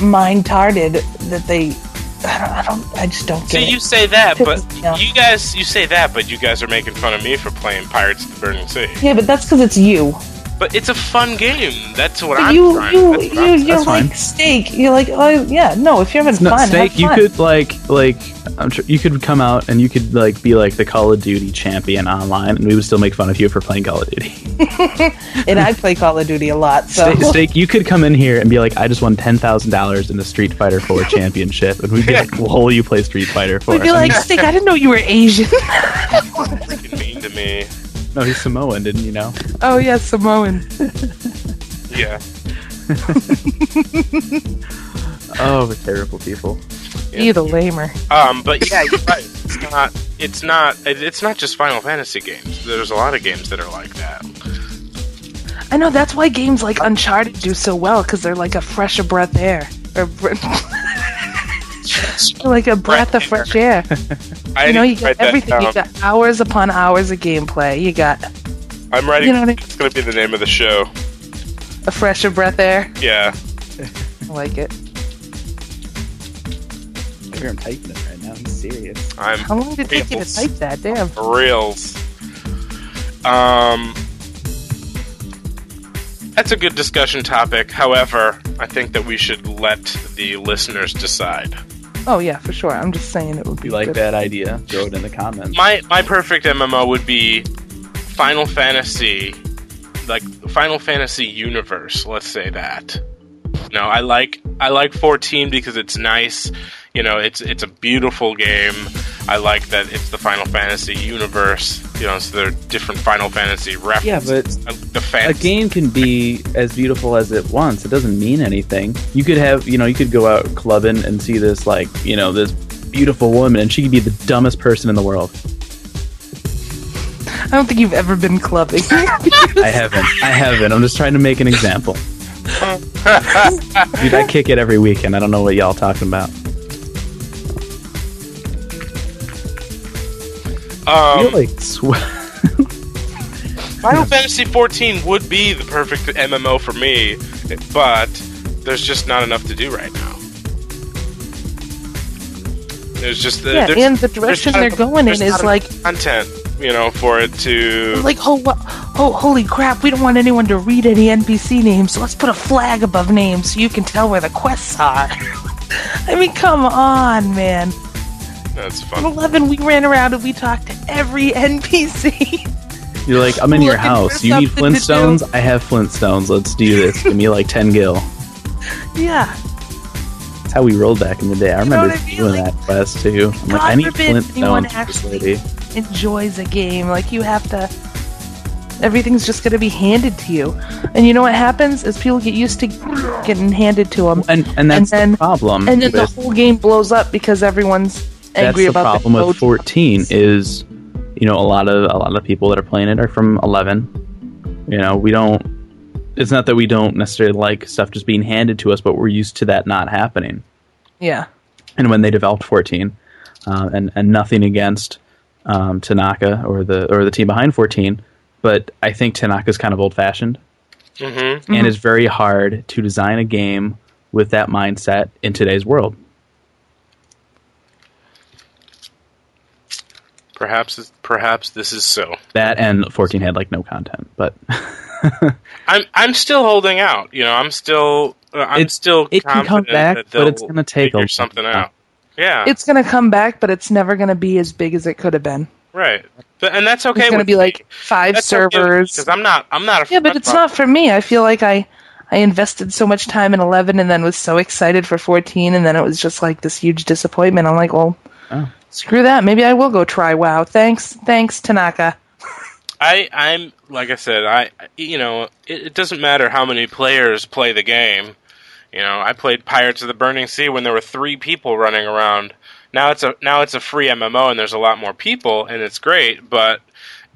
mind tarded that they. I <sighs> don't, I don't. I just don't get See, it. you say that, but Yeah. you guys, you say that, but you guys are making fun of me for playing Pirates of the Burning Sea. yeah, but that's because it's you. But it's a fun game. That's what But I'm you, trying. you, that's what you, I'm- you're That's like fine. steak. You're like, oh yeah, no. If you're having No, fun, Snake, have you could like like I'm sure you could come out and you could like be like the Call of Duty champion online, and we would still make fun of you for playing Call of Duty. <laughs> <laughs> and I play Call of Duty a lot, so Steak, Steak, you could come in here and be like, I just won ten thousand dollars in the Street Fighter Four <laughs> championship, and we'd be like, Well, you play Street Fighter Four? we'd be like, steak. I didn't know you were Asian. freaking mean to me. No, he's Samoan, didn't you know? oh yeah, Samoan. <laughs> Yeah. <laughs> Oh, we're terrible people. You the lamer. Um, but yeah, you're right. It's not. It's not. It's not just Final Fantasy games. There's a lot of games that are like that. I know that's why games like Uncharted do so well because they're like a fresh of breath air, or br- <laughs> like a breath of fresh air. <laughs> I You know, you didn't write get that everything. You got hours upon hours of gameplay. You got I'm writing. you know what I mean? It's gonna be the name of the show. a fresh of breath air. Yeah. I like it. hear him typing it right now. He's serious. I'm How long did it take you to type that? Damn. reals. Um, that's a good discussion topic. However, I think that we should let the listeners decide. Oh yeah, for sure. I'm just saying it would be you like good. that idea, throw it in the comments. My my perfect MMO would be Final Fantasy, like Final Fantasy universe. Let's say that. No, I like I like 14 because it's nice. You know, it's it's a beautiful game. I like that it's the Final Fantasy universe. You know, so there are different Final Fantasy references. Yeah, but the a game can be as beautiful as it wants. It doesn't mean anything. You could have, you know, you could go out clubbing and see this, like, you know, this beautiful woman, and she could be the dumbest person in the world. I don't think you've ever been clubbing. <laughs> I haven't. I haven't. I'm just trying to make an example. <laughs> Dude, I kick it every weekend. I don't know what y'all talking about. Um, You're like sw- Final Fantasy 14 would be the perfect MMO for me, but there's just not enough to do right now. There's just yeah, there's, and the direction they're enough- going in is like, content, you know, for it to. like, oh, what, oh, holy crap! We don't want anyone to read any NPC names, so let's put a flag above names so you can tell where the quests are. <laughs> I mean, come on, man. That's At fun. 11, we ran around and we talked to every <laughs> NPC. You're like, I'm in your house. You need something to do. Flintstones? I have Flintstones. Let's do this. Give me like 10 gil. yeah. That's how we rolled back in the day. I You remember I mean? doing Like, that quest too. I'm like, I need Flintstones for this actually- enjoys a game. Like you have to. Everything's just going to be handed to you, and you know what happens is people get used to getting handed to them, And and that's then- the problem. and then the whole game blows up because everyone's that's the about problem the with 14 is you know a lot of a lot of people that are playing it are from 11 you know we don't it's not that we don't necessarily like stuff just being handed to us but we're used to that not happening. Yeah, and when they developed 14 uh, and and nothing against um, Tanaka or the or the team behind 14 but I think Tanaka's kind of old fashioned hmm and it's very hard to design a game with that mindset in today's world Perhaps, perhaps this is so. that and 14 had like no content but <laughs> I'm, I'm still holding out. You know, I'm still, uh, I'm It- still. it can come back, but it's gonna take a something time. out. Yeah, it's going to come back, but it's never going to be as big as it could have been. right. But, and that's okay. It's going to be me. like five That's servers. because I'm not. I'm not a. yeah, but it's I'm not for me. I feel like I. I invested so much time in 11 and then was so excited for 14 and then it was just like this huge disappointment. I'm like, well, Oh. Screw that. Maybe I will go try WoW. Thanks, thanks Tanaka. I, I'm like I said, I you know, it, it doesn't matter how many players play the game. You know, I played Pirates of the Burning Sea when there were three people running around. Now it's a now it's a free MMO and there's a lot more people and it's great, but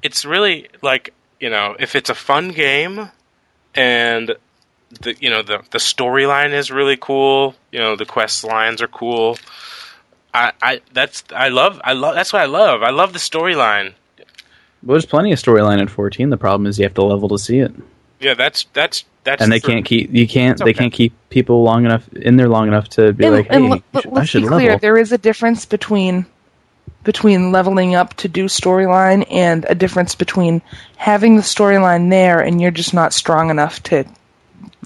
it's really like you know, if it's a fun game and the you know the the storyline is really cool, you know the quest lines are cool. I, I that's I love I love that's what I love. I love the storyline. Well, there's plenty of storyline at 14. The problem is you have to level to see it, Yeah, that's that's that's and they true. can't keep you can't It's they can't keep people long enough in there long enough to be And, like, hey, and you let- should- I let's should be level. clear, there is a difference between between leveling up to do storyline and a difference between having the storyline there and you're just not strong enough to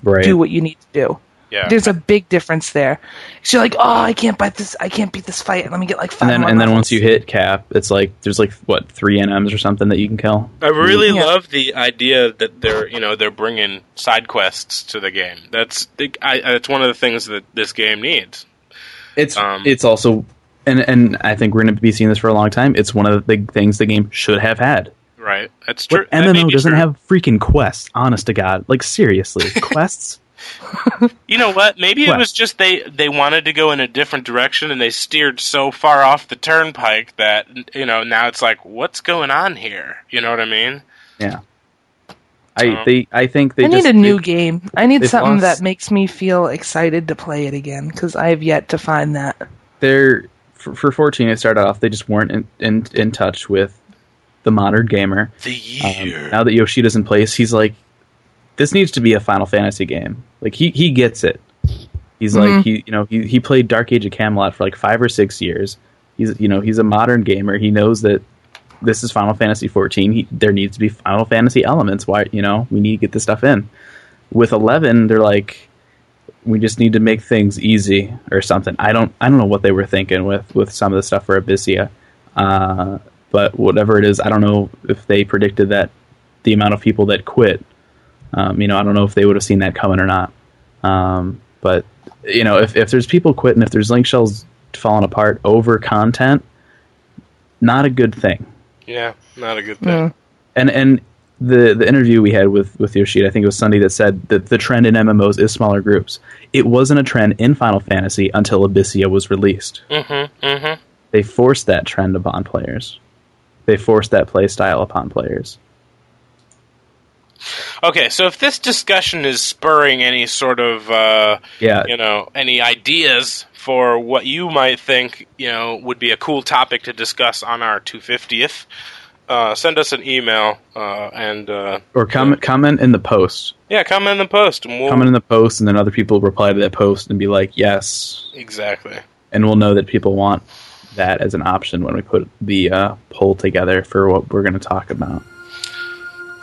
right. do what you need to do. Yeah. There's a big difference there. 'Cause you're like, oh, I can't fight this. I can't beat this fight. Let me get like five. and then and then once you hit cap, it's like there's like what three NMs or something that you can kill. I really Yeah. love the idea that they're you know they're bringing side quests to the game. That's I, that's one of the things that this game needs. It's Um, it's also and and I think we're going to be seeing this for a long time. It's one of the big things the game should have had. Right. That's true. What MMO be doesn't true. have freaking quests? Honest to God, like seriously, <laughs> quests. You know what? Maybe it What? was just they they wanted to go in a different direction and they steered so far off the turnpike that you know now it's like what's going on here? You know what I mean? Yeah. I they I think they I need a new they- game. I need something lost- that makes me feel excited to play it again because I have yet to find that. they're for, for 14 it started off they just weren't in, in, in touch with the modern gamer The um, year. now that yoshida's in place he's like this needs to be a final fantasy game like he, he gets it He's mm-hmm. like he you know he he played Dark Age of Camelot for like five or six years. He's you know he's a modern gamer. He knows that this is Final Fantasy 14. He, there needs to be Final Fantasy elements. Why you know we need to get this stuff in. With 11, they're like we just need to make things easy or something. I don't I don't know what they were thinking with with some of the stuff for Abyssea. Uh, but whatever it is, I don't know if they predicted that the amount of people that quit. Um, you know, I don't know if they would have seen that coming or not. Um, but you know, if if there's people quitting, if there's link shells falling apart over content, not a good thing. Yeah, not a good thing. And and the the interview we had with with Yoshida, I think it was Sundi that said that the trend in MMOs is smaller groups. It wasn't a trend in Final Fantasy until Abyssea was released. Mm-hmm, mm-hmm. They forced that trend upon players. They forced that play style upon players. Okay, so if this discussion is spurring any sort of, uh, yeah, you know, any ideas for what you might think, you know, would be a cool topic to discuss on our 250th, uh, send us an email uh, and uh, or comment comment in the post. Yeah, comment in the post. And we'll, comment in the post, and then other people reply to that post and be like, "Yes." Exactly. And we'll know that people want that as an option when we put the uh, poll together for what we're going to talk about.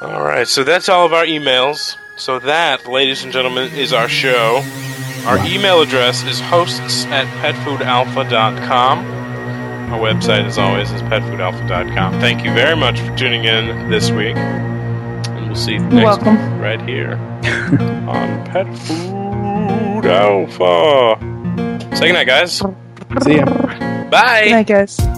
All right, so that's all of our emails. So that, ladies and gentlemen, is our show. Our email address is hosts at petfoodalpha.com. Our website, as always, is petfoodalpha.com. Thank you very much for tuning in this week. And we'll see you next welcome. week right here <laughs> on Pet Food Alpha. Say goodnight, guys. See ya. Bye. Good night, guys.